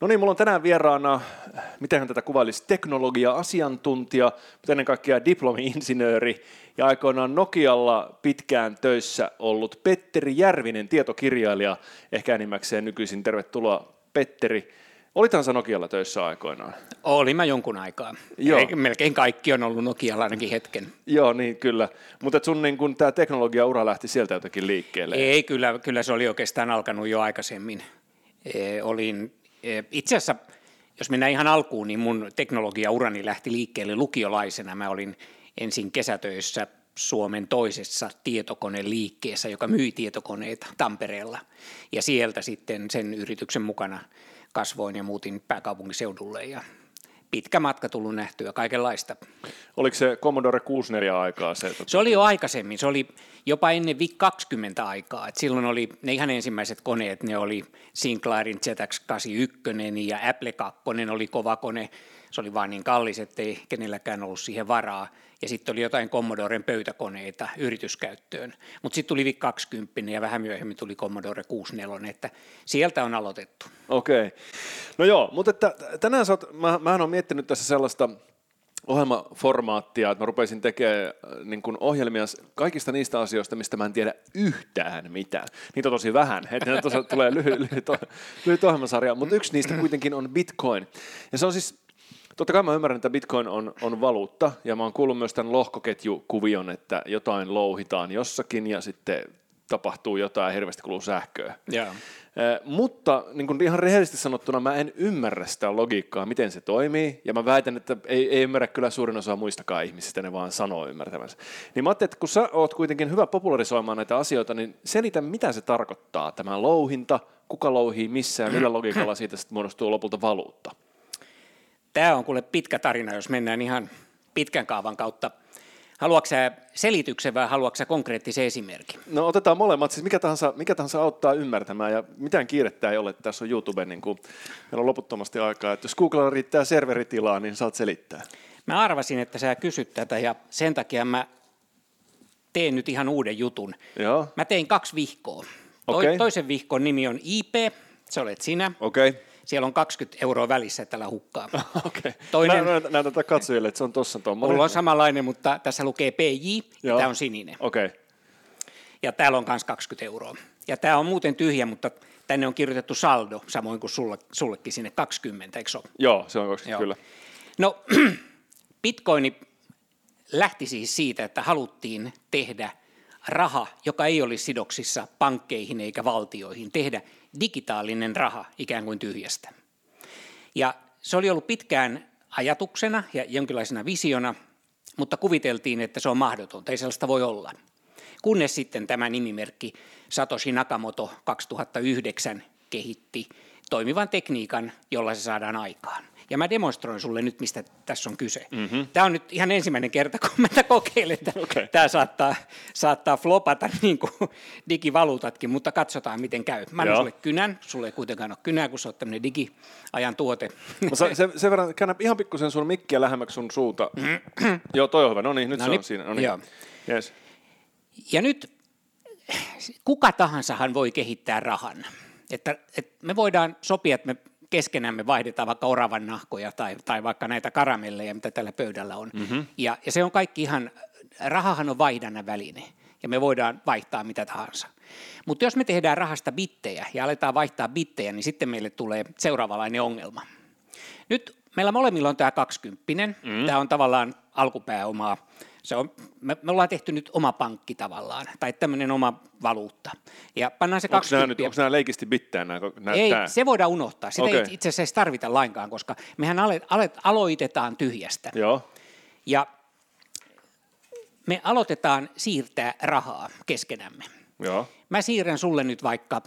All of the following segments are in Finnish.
No niin, mulla on tänään vieraana, miten tätä kuvailisi, teknologia-asiantuntija, mutta ennen kaikkea diplomi-insinööri ja aikoinaan Nokialla pitkään töissä ollut Petteri Järvinen, tietokirjailija, ehkä enimmäkseen nykyisin. Tervetuloa Petteri. Olithan sä Nokialla töissä aikoinaan? Olin mä jonkun aikaa. Joo. Ei, melkein kaikki on ollut Nokialla ainakin hetken. Joo, niin kyllä. Mutta sun niin kun, tämä teknologiaura lähti sieltä jotenkin liikkeelle? Ei, kyllä, kyllä se oli oikeastaan alkanut jo aikaisemmin. E, olin itse asiassa, jos mennään ihan alkuun, niin mun teknologiaurani lähti liikkeelle lukiolaisena. Mä olin ensin kesätöissä Suomen toisessa tietokoneliikkeessä, joka myi tietokoneita Tampereella. Ja sieltä sitten sen yrityksen mukana kasvoin ja muutin pääkaupunkiseudulle ja pitkä matka tullut nähtyä, kaikenlaista. Oliko se Commodore 64 aikaa se? Se oli jo aikaisemmin, se oli jopa ennen VIC 20 aikaa. Et silloin oli ne ihan ensimmäiset koneet, ne oli Sinclairin ZX81 ja Apple 2 oli kova kone. Se oli vain niin kallis, ettei kenelläkään ollut siihen varaa ja sitten oli jotain Commodoren pöytäkoneita yrityskäyttöön. Mutta sitten tuli VIC 20 ja vähän myöhemmin tuli Commodore 64, että sieltä on aloitettu. Okei. Okay. No joo, mutta että tänään sä oot, mä, mähän olen miettinyt tässä sellaista ohjelmaformaattia, että mä rupesin tekemään äh, niin kuin ohjelmia kaikista niistä asioista, mistä mä en tiedä yhtään mitään. Niitä on tosi vähän, että ne tulee lyhyt, lyhyt, lyhyt ohjelmasarja, mutta yksi niistä kuitenkin on Bitcoin. Ja se on siis Totta kai mä ymmärrän, että Bitcoin on, on valuutta, ja mä oon kuullut myös tämän lohkoketjukuvion, että jotain louhitaan jossakin, ja sitten tapahtuu jotain, hirveästi kuluu sähköä. Yeah. Eh, mutta niin kuin ihan rehellisesti sanottuna mä en ymmärrä sitä logiikkaa, miten se toimii, ja mä väitän, että ei, ei ymmärrä kyllä suurin osa muistakaan ihmisistä, ne vaan sanoo ymmärtävänsä. Niin mä ajattelin, että kun sä oot kuitenkin hyvä popularisoimaan näitä asioita, niin selitä, mitä se tarkoittaa, tämä louhinta, kuka louhii missä ja millä logiikalla siitä sitten muodostuu lopulta valuutta. Tämä on kuule pitkä tarina, jos mennään ihan pitkän kaavan kautta. Haluatko sä selityksen vai haluatko sä konkreettisen esimerkin? No otetaan molemmat, siis mikä tahansa, mikä tahansa auttaa ymmärtämään ja mitään kiirettä ei ole, että tässä on YouTube, niin kuin, meillä on loputtomasti aikaa, että jos Googlella riittää serveritilaa, niin saat selittää. Mä arvasin, että sä kysyt tätä ja sen takia mä teen nyt ihan uuden jutun. Joo. Mä tein kaksi vihkoa. Okay. Toisen vihkon nimi on IP, se olet sinä. Okei. Okay siellä on 20 euroa välissä tällä hukkaa. okay. Toinen, Näytä katsojille, että se on tuossa tuommoinen. Mulla on samanlainen, mutta tässä lukee PJ ja tämä on sininen. Okay. Ja täällä on myös 20 euroa. Ja tämä on muuten tyhjä, mutta tänne on kirjoitettu saldo, samoin kuin sulle, sullekin sinne 20, eikö ole? Joo, se on 20, Joo. kyllä. No, bitcoini lähti siis siitä, että haluttiin tehdä raha, joka ei olisi sidoksissa pankkeihin eikä valtioihin, tehdä digitaalinen raha ikään kuin tyhjästä. Ja se oli ollut pitkään ajatuksena ja jonkinlaisena visiona, mutta kuviteltiin, että se on mahdotonta, ei sellaista voi olla. Kunnes sitten tämä nimimerkki Satoshi Nakamoto 2009 kehitti toimivan tekniikan, jolla se saadaan aikaan. Ja mä demonstroin sulle nyt, mistä tässä on kyse. Mm-hmm. Tämä on nyt ihan ensimmäinen kerta, kun mä kokeilen, että okay. tämä saattaa, saattaa flopata niin kuin digivaluutatkin, mutta katsotaan, miten käy. Mä annan sulle kynän, sulle ei kuitenkaan ole kynää, kun sä oot tämmöinen digiajan tuote. Mä sen, sen verran käännä ihan pikkusen sun mikkiä lähemmäksi sun suuta. Joo, toi on hyvä. No niin, nyt no se niin, on siinä. No niin. Joo. Yes. Ja nyt kuka tahansahan voi kehittää rahan. Että, että me voidaan sopia, että me keskenämme vaihdetaan vaikka oravan nahkoja tai, tai vaikka näitä karamelleja, mitä tällä pöydällä on. Mm-hmm. Ja, ja se on kaikki ihan, rahahan on vaihdannan väline ja me voidaan vaihtaa mitä tahansa. Mutta jos me tehdään rahasta bittejä ja aletaan vaihtaa bittejä, niin sitten meille tulee seuraavanlainen ongelma. Nyt meillä molemmilla on tämä 20. Mm. Tämä on tavallaan alkupääomaa se on, me, me ollaan tehty nyt oma pankki tavallaan, tai tämmöinen oma valuutta. Ja pannaan se onko nämä, nyt, onko nämä leikisti bittään? Nämä, nämä, ei, tämä? se voidaan unohtaa. Sitä okay. ei itse asiassa tarvita lainkaan, koska mehän alet, alet, aloitetaan tyhjästä. Joo. Ja me aloitetaan siirtää rahaa keskenämme. Joo. Mä siirrän sulle nyt vaikka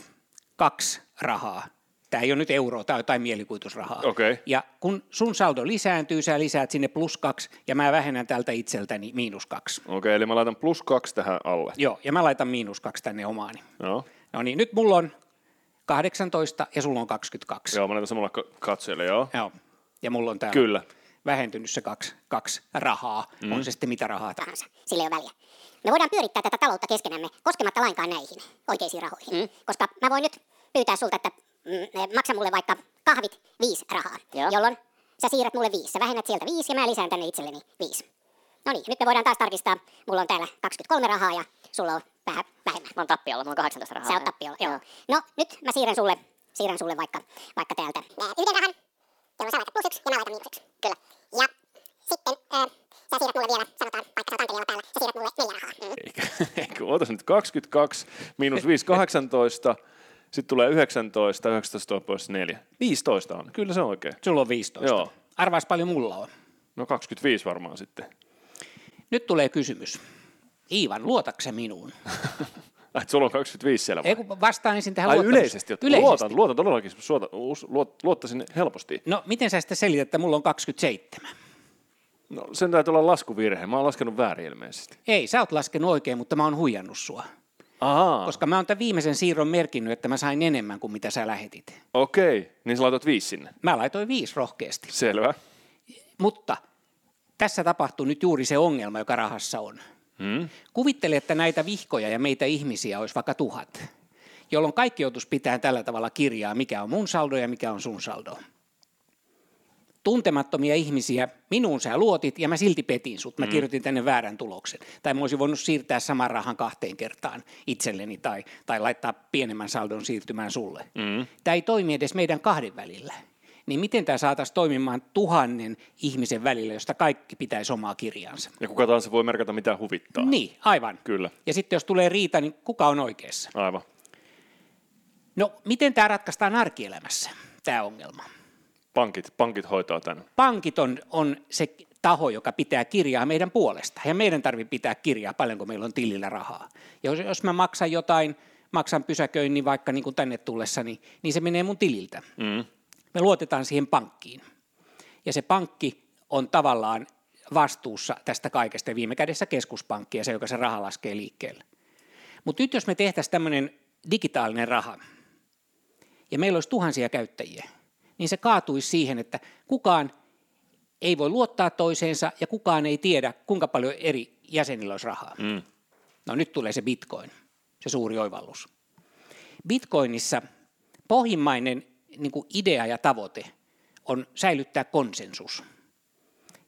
kaksi rahaa Tämä ei ole nyt euroa, tämä on jotain mielikuvitusrahaa. Okay. Ja kun sun saldo lisääntyy, sä lisäät sinne plus kaksi, ja mä vähennän tältä itseltäni miinus kaksi. Okei, okay, eli mä laitan plus kaksi tähän alle. Joo, ja mä laitan miinus kaksi tänne omaani. Joo. No niin, nyt mulla on 18 ja sulla on 22. Joo, mä laitan samalla katsojille, joo. Joo, ja mulla on täällä Kyllä. vähentynyt se kaksi, kaksi rahaa. Mm. On se sitten mitä rahaa tahansa. Sillä ei ole väliä. Me voidaan pyörittää tätä taloutta keskenämme koskematta lainkaan näihin oikeisiin rahoihin. Mm. Koska mä voin nyt pyytää sulta, että mm, maksa mulle vaikka kahvit viisi rahaa, Joo. jolloin sä siirrät mulle viisi. Sä vähennät sieltä viisi ja mä lisään tänne itselleni viisi. No niin, nyt me voidaan taas tarkistaa. Mulla on täällä 23 rahaa ja sulla on vähän vähemmän. Mä oon tappiolla, mulla on 18 rahaa. Sä oot tappiolla, joo. No, nyt mä siirrän sulle, siirrän sulle vaikka, vaikka täältä ää, yhden rahan, jolloin sä laitat plus yksi ja mä laitan miinus yksi. Kyllä. Ja sitten ää, sä siirrät mulle vielä, sanotaan, vaikka sä oot Antelijalla päällä, sä siirrät mulle neljä rahaa. Mm. Eikä, eikä ootas nyt 22, miinus 5, 18, sitten tulee 19, 19 on pois 4. 15 on, kyllä se on oikein. Sulla on 15. Joo. Arvaas paljon mulla on. No 25 varmaan sitten. Nyt tulee kysymys. Iivan, luotatko minuun? Ai, että sulla on 25 siellä vai? Ei kun vastaan ensin tähän Ai luottamus- yleisesti, että yleisesti. luotan, luotan todellakin, suota, luot, luottaisin helposti. No, miten sä sitten selität, että mulla on 27? No, sen täytyy olla laskuvirhe, mä oon laskenut väärin ilmeisesti. Ei, sä oot laskenut oikein, mutta mä oon huijannut sua. Ahaa, Koska mä oon tämän viimeisen siirron merkinnyt, että mä sain enemmän kuin mitä sä lähetit. okei, niin sä laitat viisi sinne. Mä laitoin viisi rohkeasti. Selvä. Mutta tässä tapahtuu nyt juuri se ongelma, joka rahassa on. Hmm? Kuvittele, että näitä vihkoja ja meitä ihmisiä olisi vaikka tuhat, jolloin kaikki joutuisi pitää tällä tavalla kirjaa, mikä on mun saldo ja mikä on sun saldo. Tuntemattomia ihmisiä, minuun sä luotit ja mä silti petin sut. Mä Mm. kirjoitin tänne väärän tuloksen. Tai mä olisin voinut siirtää saman rahan kahteen kertaan itselleni tai, tai laittaa pienemmän saldon siirtymään sulle. Mm. Tämä ei toimi edes meidän kahden välillä. Niin miten tämä saataisiin toimimaan tuhannen ihmisen välillä, josta kaikki pitäisi omaa kirjansa? Ja kuka tahansa voi merkata mitä huvittaa. Niin, aivan. Kyllä, Ja sitten jos tulee riita, niin kuka on oikeassa? aivan. No, miten tämä ratkaistaan arkielämässä, tämä ongelma? Pankit, pankit hoitaa tämän. Pankit on, on se taho, joka pitää kirjaa meidän puolesta. Ja meidän tarvitsee pitää kirjaa, paljonko meillä on tilillä rahaa. Ja jos, jos mä maksan jotain, maksan pysäköinnin vaikka niin kuin tänne tullessani, niin se menee mun tililtä. Mm. Me luotetaan siihen pankkiin. Ja se pankki on tavallaan vastuussa tästä kaikesta, viime kädessä keskuspankki ja se, joka se raha laskee liikkeelle. Mutta nyt jos me tehtäisiin tämmöinen digitaalinen raha, ja meillä olisi tuhansia käyttäjiä, niin se kaatuisi siihen, että kukaan ei voi luottaa toiseensa, ja kukaan ei tiedä, kuinka paljon eri jäsenillä olisi rahaa. Mm. No nyt tulee se bitcoin, se suuri oivallus. Bitcoinissa pohjimmainen niin kuin idea ja tavoite on säilyttää konsensus.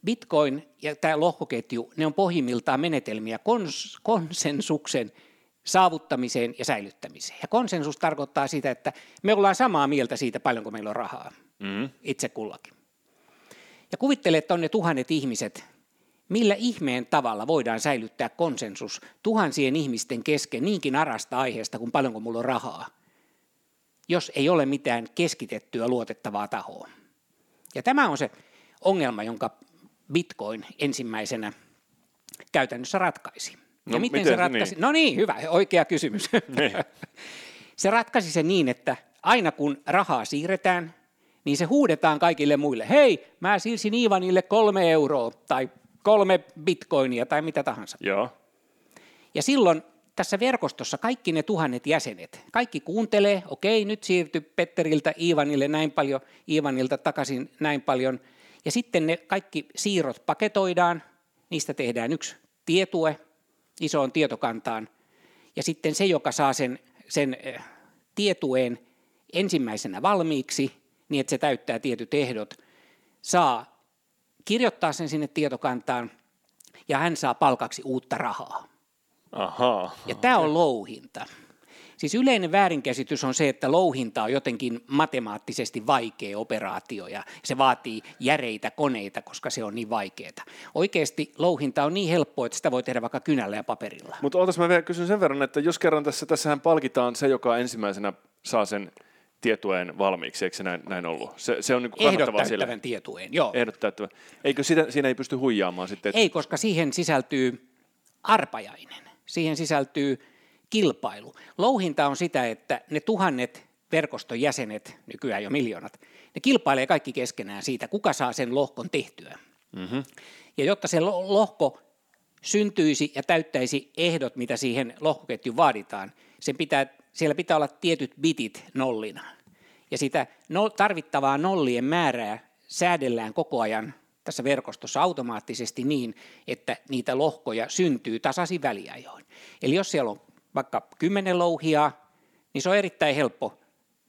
Bitcoin ja tämä lohkoketju, ne on pohjimmiltaan menetelmiä kons- konsensuksen saavuttamiseen ja säilyttämiseen. Ja konsensus tarkoittaa sitä, että me ollaan samaa mieltä siitä, paljonko meillä on rahaa Mm. itse kullakin. Ja kuvittele, että on ne tuhannet ihmiset, millä ihmeen tavalla voidaan säilyttää konsensus tuhansien ihmisten kesken niinkin arasta aiheesta kuin paljonko mulla on rahaa, jos ei ole mitään keskitettyä luotettavaa tahoa. Ja tämä on se ongelma, jonka Bitcoin ensimmäisenä käytännössä ratkaisi. No, ja miten, miten se ratkaisi? niin? No niin, hyvä, oikea kysymys. Niin. se ratkaisi se niin, että aina kun rahaa siirretään, niin se huudetaan kaikille muille, hei, mä siirsin Ivanille kolme euroa tai kolme bitcoinia tai mitä tahansa. Joo. Ja silloin tässä verkostossa kaikki ne tuhannet jäsenet, kaikki kuuntelee, okei, nyt siirtyy Petteriltä Ivanille näin paljon, Ivanilta takaisin näin paljon. Ja sitten ne kaikki siirrot paketoidaan, niistä tehdään yksi tietue isoon tietokantaan. Ja sitten se, joka saa sen, sen eh, tietueen ensimmäisenä valmiiksi, niin että se täyttää tietyt ehdot, saa kirjoittaa sen sinne tietokantaan ja hän saa palkaksi uutta rahaa. Ahaa. Ja tämä on louhinta. Siis yleinen väärinkäsitys on se, että louhinta on jotenkin matemaattisesti vaikea operaatio ja se vaatii järeitä koneita, koska se on niin vaikeaa. Oikeasti louhinta on niin helppoa, että sitä voi tehdä vaikka kynällä ja paperilla. Mutta ootas mä vielä kysyn sen verran, että jos kerran tässä, tässähän palkitaan se, joka ensimmäisenä saa sen tietueen valmiiksi, eikö se näin, näin ollut? Se, se on niin kannattavaa sille. täyttävän tietueen, joo. Ehdot täyttävä. Eikö sitä, siinä ei pysty huijaamaan sitten? että- Ei, koska siihen sisältyy arpajainen, siihen sisältyy kilpailu. Louhinta on sitä, että ne tuhannet verkoston jäsenet, nykyään jo miljoonat, ne kilpailee kaikki keskenään siitä, kuka saa sen lohkon tehtyä. Mm-hmm. Ja jotta se lo- lohko syntyisi ja täyttäisi ehdot, mitä siihen lohkoketjuun vaaditaan, sen pitää, siellä pitää olla tietyt bitit nollina. Ja sitä no, tarvittavaa nollien määrää säädellään koko ajan tässä verkostossa automaattisesti niin, että niitä lohkoja syntyy tasaisin väliajoin. Eli jos siellä on vaikka kymmenen louhia, niin se on erittäin helppo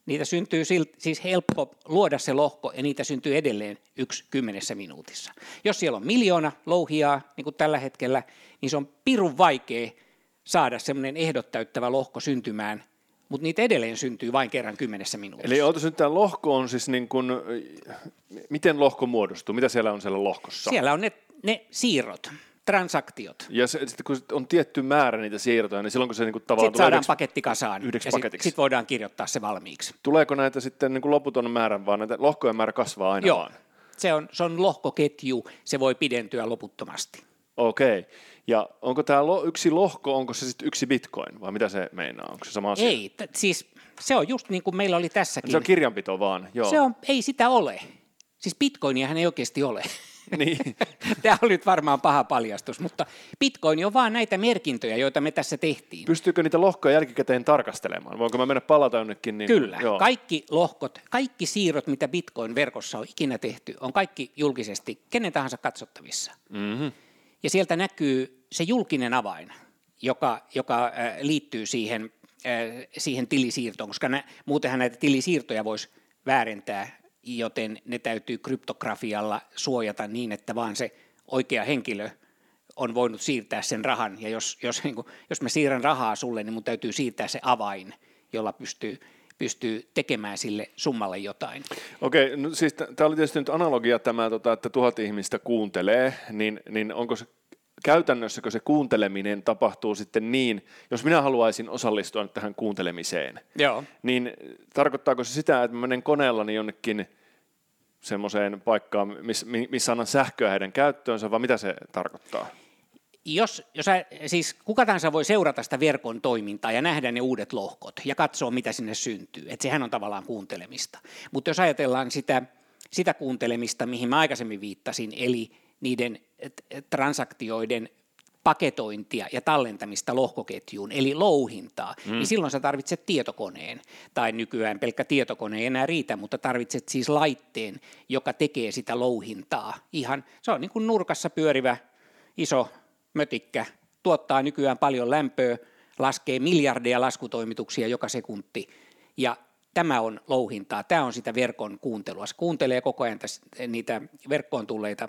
Niitä syntyy siis helppo luoda se lohko ja niitä syntyy edelleen yksi kymmenessä minuutissa. Jos siellä on miljoona louhijaa, niin kuin tällä hetkellä, niin se on pirun vaikea saada semmoinen ehdot täyttävä lohko syntymään, mutta niitä edelleen syntyy vain kerran kymmenessä minuutissa. Eli ootas nyt tämä lohko on siis niin kuin, miten lohko muodostuu? Mitä siellä on siellä lohkossa? Siellä on ne, ne siirrot, transaktiot. Ja se, sitten kun on tietty määrä niitä siirtoja, niin silloin kun se niin kuin tavallaan Sitten saadaan yhdeksi, paketti kasaan yhdeksi ja sitten sit voidaan kirjoittaa se valmiiksi. tuleeko näitä sitten niin kuin loputon määrä, vaan näitä lohkojen määrä kasvaa aina Joo, vaan? se on, se on lohkoketju, se voi pidentyä loputtomasti. Okei. Ja onko tämä lo, yksi lohko, onko se sitten yksi bitcoin, vai mitä se meinaa? Onko se sama asia? Ei, t- siis se on just niin kuin meillä oli tässäkin. Se on kirjanpito vaan, joo. Se on, ei sitä ole. Siis bitcoiniahan ei oikeasti ole. Niin. Tämä oli nyt varmaan paha paljastus, mutta bitcoin on vaan näitä merkintöjä, joita me tässä tehtiin. Pystyykö niitä lohkoja jälkikäteen tarkastelemaan? Voinko mä mennä palata jonnekin? Niin, Kyllä, Joo. kaikki lohkot, kaikki siirrot, mitä Bitcoin-verkossa on ikinä tehty, on kaikki julkisesti kenen tahansa katsottavissa. Mm-hmm. Ja sieltä näkyy se julkinen avain, joka, joka äh, liittyy siihen, äh, siihen tilisiirtoon, koska nä, muutenhan näitä tilisiirtoja voisi väärentää, joten ne täytyy kryptografialla suojata niin, että vaan se oikea henkilö on voinut siirtää sen rahan, ja jos, jos, niin kuin, jos mä siirrän rahaa sulle, niin mun täytyy siirtää se avain, jolla pystyy, pystyy tekemään sille summalle jotain. Okei, no siis tämä oli tietysti nyt analogia tämä, tota, että tuhat ihmistä kuuntelee, niin, niin onko se käytännössäkö se kuunteleminen tapahtuu sitten niin, jos minä haluaisin osallistua nyt tähän kuuntelemiseen, Joo. niin tarkoittaako se sitä, että mä menen koneellani jonnekin semmoiseen paikkaan, miss, mi- missä annan sähköä heidän käyttöönsä, vai mitä se tarkoittaa? jos, jos siis kuka tahansa voi seurata sitä verkon toimintaa ja nähdä ne uudet lohkot ja katsoa, mitä sinne syntyy. Että sehän on tavallaan kuuntelemista. Mutta jos ajatellaan sitä, sitä kuuntelemista, mihin mä aikaisemmin viittasin, eli niiden transaktioiden paketointia ja tallentamista lohkoketjuun, eli louhintaa, mm. niin silloin sä tarvitset tietokoneen. Tai nykyään pelkkä tietokone ei enää riitä, mutta tarvitset siis laitteen, joka tekee sitä louhintaa. Ihan, se on niin kuin nurkassa pyörivä iso mötikkä, tuottaa nykyään paljon lämpöä, laskee miljardeja laskutoimituksia joka sekunti, ja tämä on louhintaa, tämä on sitä verkon kuuntelua. Se kuuntelee koko ajan täs, niitä verkkoon tulleita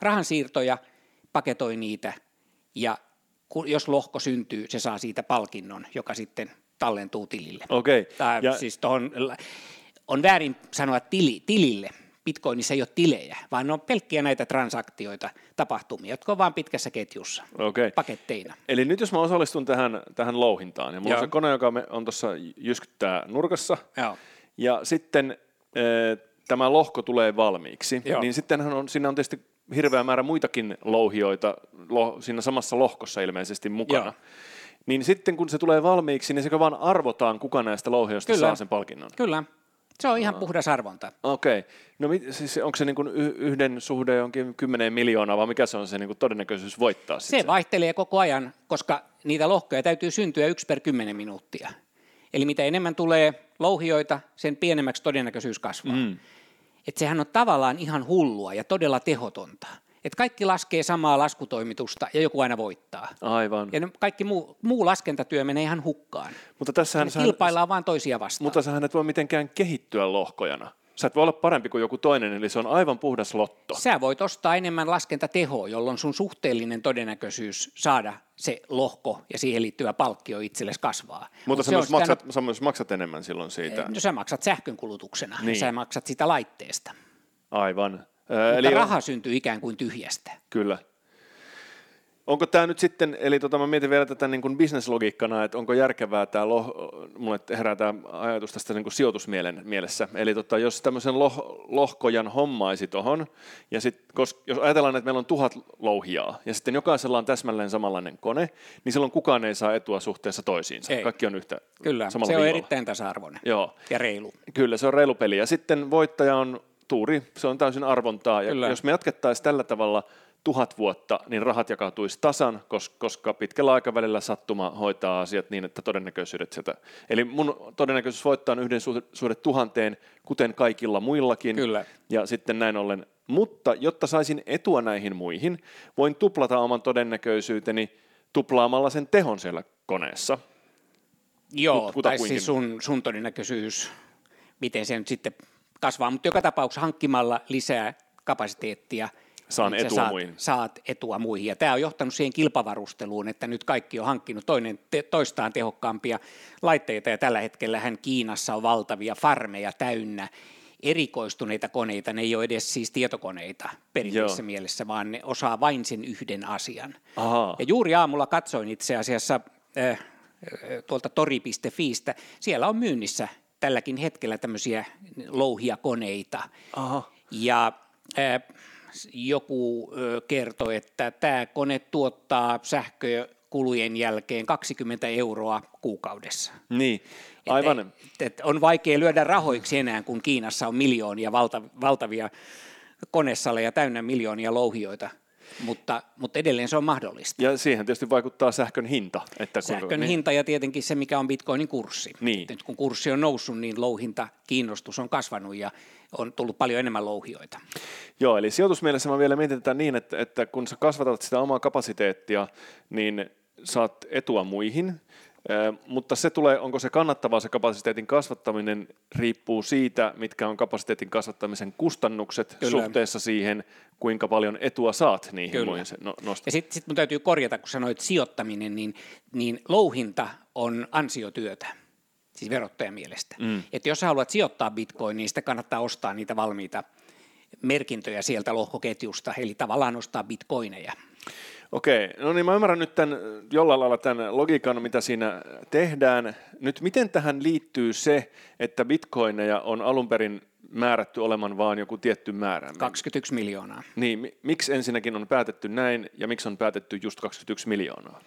rahansiirtoja, paketoi niitä, ja jos lohko syntyy, se saa siitä palkinnon, joka sitten tallentuu tilille. Okei. Tai Ja- siis tohon, on väärin sanoa tili, tilille. Bitcoinissa ei ole tilejä, vaan ne on pelkkiä näitä transaktioita, tapahtumia, jotka on vain pitkässä ketjussa, Okei. paketteina. Eli nyt jos mä osallistun tähän, tähän louhintaan, ja mulla on Joo. se kone, joka me- on tuossa jyskyttää nurkassa, Joo. ja sitten äh, tämä lohko tulee valmiiksi, Joo. niin sittenhän on, siinä on tietysti hirveä määrä muitakin louhioita lo, siinä samassa lohkossa ilmeisesti mukana. Joo. Niin sitten kun se tulee valmiiksi, niin sekö vaan arvotaan, kuka näistä louhioista Kyllä. saa sen palkinnon? Kyllä, se on ihan puhdas arvonta. Okei. No mit, siis onko se niin kuin yhden suhde jonkin kymmeneen miljoonaa, vai mikä se on se niin kuin todennäköisyys voittaa sitten? Se vaihtelee koko ajan, koska niitä lohkoja täytyy syntyä yksi per kymmenen minuuttia. Eli mitä enemmän tulee louhioita, sen pienemmäksi todennäköisyys kasvaa. Mm. Et sehän on tavallaan ihan hullua ja todella tehotonta. Et kaikki laskee samaa laskutoimitusta ja joku aina voittaa. Aivan. Ja kaikki muu, muu laskentatyö menee ihan hukkaan. Mutta tässähän Me sähän- kilpaillaan vaan toisia vastaan. Mutta sähän et voi mitenkään kehittyä lohkojana. Sä et voi olla parempi kuin joku toinen, eli se on aivan puhdas lotto. Sä voit ostaa enemmän laskentatehoa, jolloin sun suhteellinen todennäköisyys saada se lohko ja siihen liittyvä palkkio itsellesi kasvaa. Mutta Mut sä myös, sitä maksat, sä myös maksat enemmän silloin siitä. No sä maksat sähkönkulutuksena, niin. sä maksat sitä laitteesta. Aivan. Ö, Eli Mutta on- raha syntyy ikään kuin tyhjästä. Kyllä. Onko tämä nyt sitten, eli tota, mä mietin vielä tätä niin kuin bisneslogiikkana, että onko järkevää tämä, loh, mulle herää tämä ajatus tästä niin kuin sijoitusmielen mielessä. Eli tota, jos tämmöisen loh, lohkojan hommaisi tuohon, ja sit, kos, jos ajatellaan, että meillä on tuhat louhijaa, ja sitten jokaisella on täsmälleen samanlainen kone, niin silloin kukaan ei saa etua suhteessa toisiinsa. Ei. Kaikki on yhtä Kyllä, samalla se on viivalla. erittäin tasa-arvoinen Joo. ja reilu. Kyllä, se on reilu peli. Ja sitten voittaja on tuuri, se on täysin arvontaa. Ja Kyllä. jos me jatkettaisiin tällä tavalla tuhat vuotta, niin rahat jakautuisi tasan, kos- koska pitkällä aikavälillä sattuma hoitaa asiat niin, että todennäköisyydet sieltä... Eli mun todennäköisyys voittaa on yhden suhde, tuhanteen, kuten kaikilla muillakin. Kyllä. Ja sitten näin ollen. Mutta jotta saisin etua näihin muihin, voin tuplata oman todennäköisyyteni tuplaamalla sen tehon siellä koneessa. Joo, kut- tai siis sun, sun todennäköisyys, miten se nyt sitten kasvaa, mutta joka tapauksessa hankkimalla lisää kapasiteettia, Saan etua saat, muihin. saat etua muihin. Ja tämä on johtanut siihen kilpavarusteluun, että nyt kaikki on hankkinut toinen te, toistaan tehokkaampia laitteita, ja tällä hetkellä hän Kiinassa on valtavia farmeja täynnä erikoistuneita koneita, ne ei ole edes siis tietokoneita perinteisessä Joo. mielessä, vaan ne osaa vain sen yhden asian. Ahaa. Ja juuri aamulla katsoin itse asiassa äh, äh, tuolta tori.fiistä, siellä on myynnissä tälläkin hetkellä tämmöisiä louhia koneita. Aha. Ja äh, joku äh, kertoi, että tämä kone tuottaa sähkökulujen jälkeen 20 euroa kuukaudessa. Niin, aivan. Et, et on vaikea lyödä rahoiksi enää, kun Kiinassa on miljoonia valta, valtavia konesaleja täynnä miljoonia louhioita, mutta, mutta edelleen se on mahdollista. Ja siihen tietysti vaikuttaa sähkön hinta. Että kuinka- Sähkön niin. hinta ja tietenkin se, mikä on bitcoinin kurssi. Niin. Nyt kun kurssi on noussut, niin louhinta, kiinnostus on kasvanut ja on tullut paljon enemmän louhioita. Joo, eli sijoitusmielessä mä vielä mietin tätä niin, että, että kun sä kasvatat sitä omaa kapasiteettia, niin saat etua muihin, mutta se tulee, onko se kannattavaa se kapasiteetin kasvattaminen, riippuu siitä, mitkä on kapasiteetin kasvattamisen kustannukset Kyllä. suhteessa siihen, kuinka paljon etua saat niihin Kyllä. muihin no, nostat. Ja sitten sit mun täytyy korjata, kun sanoit sijoittaminen, niin, niin louhinta on ansiotyötä, siis verottajan mielestä. Mm. Että jos sä haluat sijoittaa bitcoin, niin sitten kannattaa ostaa niitä valmiita merkintöjä sieltä lohkoketjusta, eli tavallaan ostaa bitcoineja. Okei, no niin mä ymmärrän nyt tämän, jollain lailla tämän logiikan, mitä siinä tehdään. Nyt miten tähän liittyy se, että bitcoineja on alun perin määrätty olemaan vain joku tietty määrä? 21 miljoonaa. Niin, mi- miksi ensinnäkin on päätetty näin ja miksi on päätetty just 21 miljoonaa?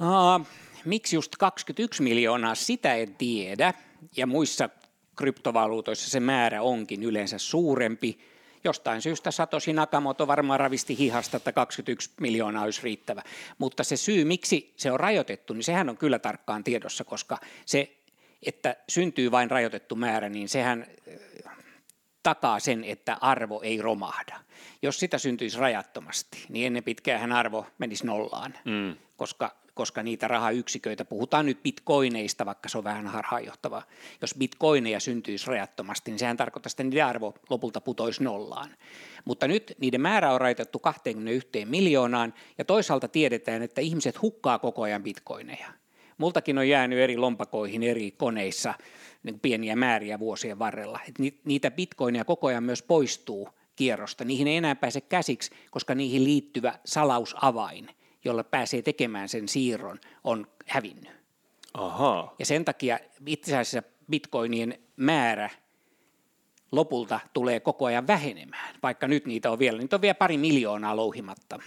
Aa, miksi just 21 miljoonaa, sitä en tiedä. Ja muissa kryptovaluutoissa se määrä onkin yleensä suurempi. Jostain syystä Satoshi Nakamoto varmaan ravisti hihasta, että 21 miljoonaa olisi riittävä. Mutta se syy, miksi se on rajoitettu, niin sehän on kyllä tarkkaan tiedossa, koska se, että syntyy vain rajoitettu määrä, niin sehän takaa sen, että arvo ei romahda. Jos sitä syntyisi rajattomasti, niin ennen pitkään arvo menisi nollaan, mm. koska, koska niitä rahayksiköitä, puhutaan nyt bitcoineista, vaikka se on vähän harhaanjohtavaa. Jos bitcoineja syntyisi rajattomasti, niin sehän tarkoittaa, että niiden arvo lopulta putoisi nollaan. Mutta nyt niiden määrä on rajoitettu 21 miljoonaan, ja toisaalta tiedetään, että ihmiset hukkaa koko ajan bitcoineja. Multakin on jäänyt eri lompakoihin eri koneissa niin pieniä määriä vuosien varrella. Et ni- niitä bitcoineja koko ajan myös poistuu kierrosta. Niihin ei enää pääse käsiksi, koska niihin liittyvä salausavain, jolla pääsee tekemään sen siirron, on hävinnyt. Ahaa. Ja sen takia itse asiassa bitcoinien määrä lopulta tulee koko ajan vähenemään, vaikka nyt niitä on vielä, niitä on vielä pari miljoonaa louhimatta.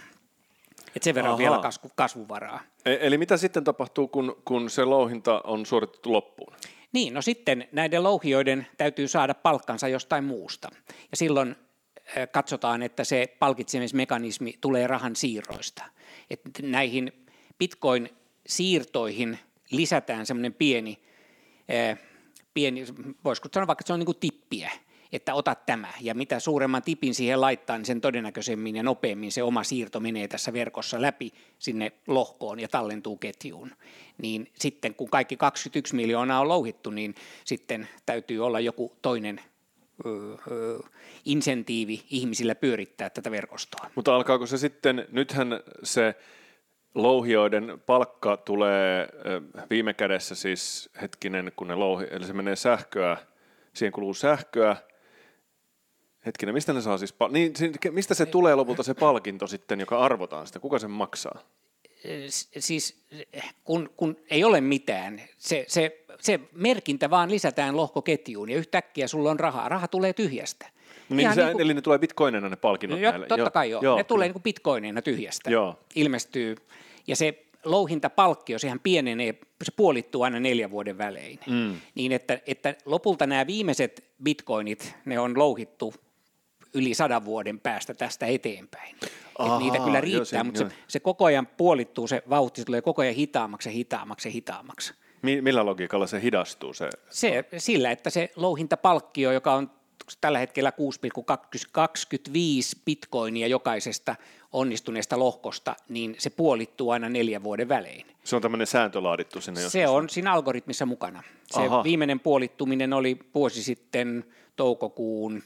Et sen verran on Ahaa. vielä kasvu, kasvuvaraa. E- eli mitä sitten tapahtuu, kun, kun se louhinta on suoritettu loppuun? Niin, no sitten näiden louhijoiden täytyy saada palkkansa jostain muusta. Ja silloin katsotaan, että se palkitsemismekanismi tulee rahan siirroista. Et näihin bitcoin-siirtoihin lisätään semmoinen pieni, pieni, voisiko sanoa vaikka, että se on niin tippiä, että ota tämä. Ja mitä suuremman tipin siihen laittaa, niin sen todennäköisemmin ja nopeammin se oma siirto menee tässä verkossa läpi sinne lohkoon ja tallentuu ketjuun. Niin sitten kun kaikki 21 miljoonaa on louhittu, niin sitten täytyy olla joku toinen insentiivi ihmisillä pyörittää tätä verkostoa. Mutta alkaako se sitten, nythän se louhijoiden palkka tulee viime kädessä siis hetkinen, kun ne louhi, eli se menee sähköä, siihen kuluu sähköä, hetkinen, mistä ne saa siis, pal- niin, mistä se tulee lopulta se palkinto sitten, joka arvotaan sitä, kuka sen maksaa? S- siis kun, kun ei ole mitään, se, se, se merkintä vaan lisätään lohkoketjuun ja yhtäkkiä sulla on rahaa. Raha tulee tyhjästä. Niin, Ihan se, niin kuin- eli ne tulee bitcoinina ne palkinnot jo, näille. totta kai joo. joo ne kyllä. tulee niin kuin bitcoineina tyhjästä. Joo. Ilmestyy. Ja se louhintapalkkio, sehän pienenee, se puolittuu aina neljän vuoden välein. Mm. Niin että, että lopulta nämä viimeiset bitcoinit, ne on louhittu yli sadan vuoden päästä tästä eteenpäin. Ahaa, Et niitä kyllä joo, riittää, se- mutta se, joo. se koko ajan puolittuu, se vauhti se tulee koko ajan hitaammaksi ja hitaammaksi ja hitaammaksi. Mi- millä logiikalla se hidastuu se? Se, sillä, että se louhintapalkkio, joka on tällä hetkellä 6,25 bitcoinia jokaisesta onnistuneesta lohkosta, niin se puolittuu aina neljän vuoden välein. Se on tämmöinen sääntö laadittu sinne Se on siinä algoritmissa mukana. Se Aha. viimeinen puolittuminen oli vuosi sitten toukokuun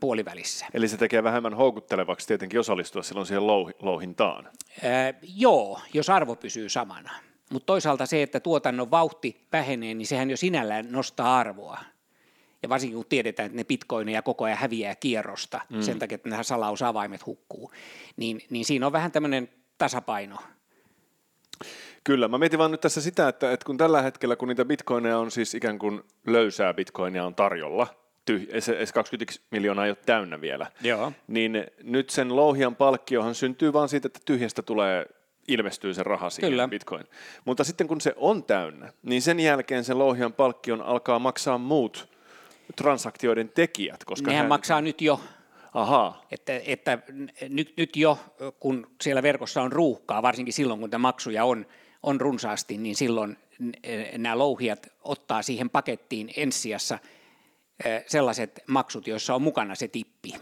puolivälissä. Eli se tekee vähemmän houkuttelevaksi tietenkin osallistua silloin siihen louhi- louhintaan. Ää, joo, jos arvo pysyy samana. Mutta toisaalta se, että tuotannon vauhti vähenee, niin sehän jo sinällään nostaa arvoa. Ja varsinkin kun tiedetään, että ne bitcoineja koko ajan häviää kierrosta mm. sen takia, että nämä salausavaimet hukkuu, niin, niin siinä on vähän tämmöinen tasapaino. Kyllä, mä mietin vaan nyt tässä sitä, että, että kun tällä hetkellä, kun niitä bitcoineja on siis ikään kuin löysää bitcoinia on tarjolla, tyh- edes- edes 21 miljoonaa ei ole täynnä vielä, Joo. niin nyt sen louhijan palkkiohan syntyy vaan siitä, että tyhjästä tulee ilmestyy se raha siihen Kyllä. bitcoin. Mutta sitten kun se on täynnä, niin sen jälkeen sen louhijan palkkion alkaa maksaa muut transaktioiden tekijät. Koska Nehän hän... maksaa nyt jo Ahaa, Että, että nyt, nyt jo, kun siellä verkossa on ruuhkaa, varsinkin silloin, kun tämä maksuja on, on runsaasti, niin silloin n- nämä louhijat ottaa siihen pakettiin ensijassa eh, sellaiset maksut, joissa on mukana se tippi.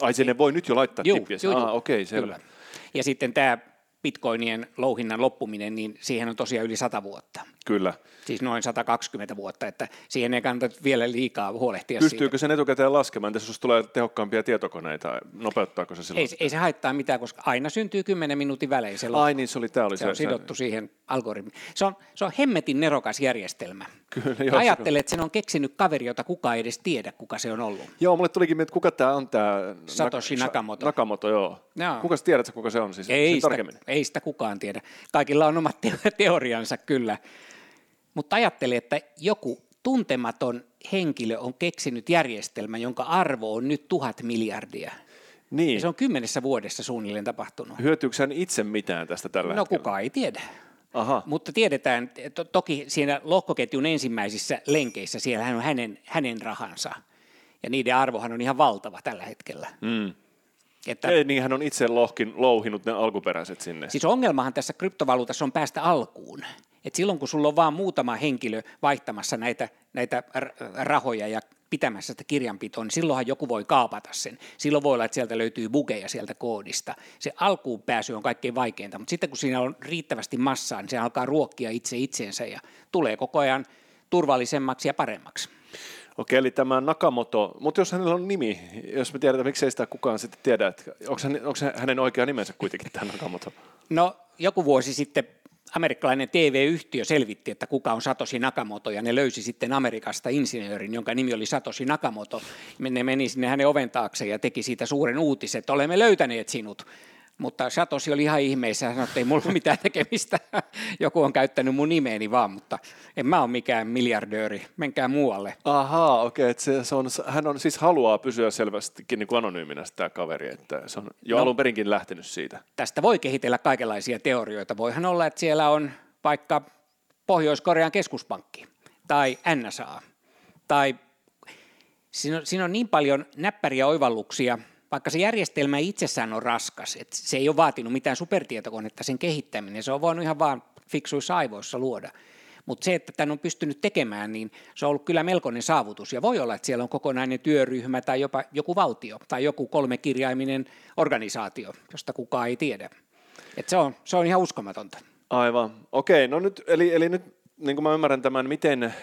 ai sinne voi nyt jo laittaa Juu, tippiä. juu. Ah, okei, selvä. Kyllä. Ja sitten tämä bitcoinien louhinnan loppuminen, niin siihen on tosiaan yli 100 vuotta. Kyllä. Siis noin 120 vuotta, että siihen ei kannata vielä liikaa huolehtia siitä. Pystyykö sen etukäteen laskemaan, Entäs jos tulee tehokkaampia tietokoneita, nopeuttaako se silloin? Ei, ei se haittaa mitään, koska aina syntyy 10 minuutin välein se loppu. Ai niin, se oli, tämä oli Se on sidottu siihen algoritmiin. Se on, se on hemmetin nerokas järjestelmä. Kyllä, joo, se- ajattelen, että sen on keksinyt kaveri, jota kukaan ei edes tiedä, kuka se on ollut. Joo, mulle tulikin mieleen, että kuka tämä on tämä... Satoshi Nakamoto. Nakamoto, joo. Joo. Kuka sä tiedät, kuka se on siis? Ei sitä, tarkemmin. ei sitä kukaan tiedä. Kaikilla on omat te- teoriansa kyllä. Mutta ajattele, että joku tuntematon henkilö on keksinyt järjestelmän, jonka arvo on nyt tuhat miljardia. Niin. Ja se on kymmenessä vuodessa suunnilleen tapahtunut. Hyötyykö hän itse mitään tästä tällä No hetkellä? kukaan ei tiedä. Aha. Mutta tiedetään, to, toki siinä lohkoketjun ensimmäisissä lenkeissä siellä on hänen, hänen rahansa. Ja niiden arvohan on ihan valtava tällä hetkellä. Mm. Että, Ei, niin hän on itse lohkin, louhinut ne alkuperäiset sinne. siis ongelmahan tässä kryptovaluutassa on päästä alkuun. Et silloin kun sulla on vain muutama henkilö vaihtamassa näitä, näitä rahoja ja pitämässä sitä kirjanpitoa, niin silloinhan joku voi kaapata sen. Silloin voi olla, että sieltä löytyy bugeja sieltä koodista. Se alkuun pääsy on kaikkein vaikeinta, mutta sitten kun siinä on riittävästi massaa, niin se alkaa ruokkia itse itsensä ja tulee koko ajan turvallisemmaksi ja paremmaksi. Okei, eli tämä Nakamoto, mutta jos hänellä on nimi, jos me tiedetään, miksei sitä kukaan sitten tiedä, että onko, hän, onko hänen oikea nimensä kuitenkin tämä Nakamoto? No joku vuosi sitten amerikkalainen TV-yhtiö selvitti, että kuka on Satoshi Nakamoto, ja ne löysi sitten Amerikasta insinöörin, jonka nimi oli Satoshi Nakamoto. Ne meni sinne hänen oven taakse ja teki siitä suuren uutisen, että olemme löytäneet sinut. Mutta Satoshi oli ihan ihmeessä ja sanoi, että ei mulla ole mitään tekemistä. Joku on käyttänyt mun nimeeni vaan, mutta en mä ole mikään miljardööri. Menkää muualle. Ahaa, okei, että se, se on, hän on siis haluaa pysyä selvästikin niin kuin anonyyminä tämä kaveri, että se on jo No. alun perinkin lähtenyt siitä. tästä voi kehitellä kaikenlaisia teorioita. Voihan olla, että siellä on vaikka Pohjois-Korean keskuspankki tai NSA tai siinä on, siinä on niin paljon näppäriä oivalluksia, vaikka se järjestelmä itsessään on raskas, että se ei ole vaatinut mitään supertietokonetta sen kehittäminen, se on voinut ihan vaan fiksuissa aivoissa luoda. Mutta se, että tämän on pystynyt tekemään, niin se on ollut kyllä melkoinen saavutus. Ja voi olla, että siellä on kokonainen työryhmä tai jopa joku valtio tai joku kolmekirjaiminen organisaatio, josta kukaan ei tiedä. Et se, on, se on ihan uskomatonta. Aivan. Okei, no nyt, eli, eli nyt niin kuin mä ymmärrän tämän, miten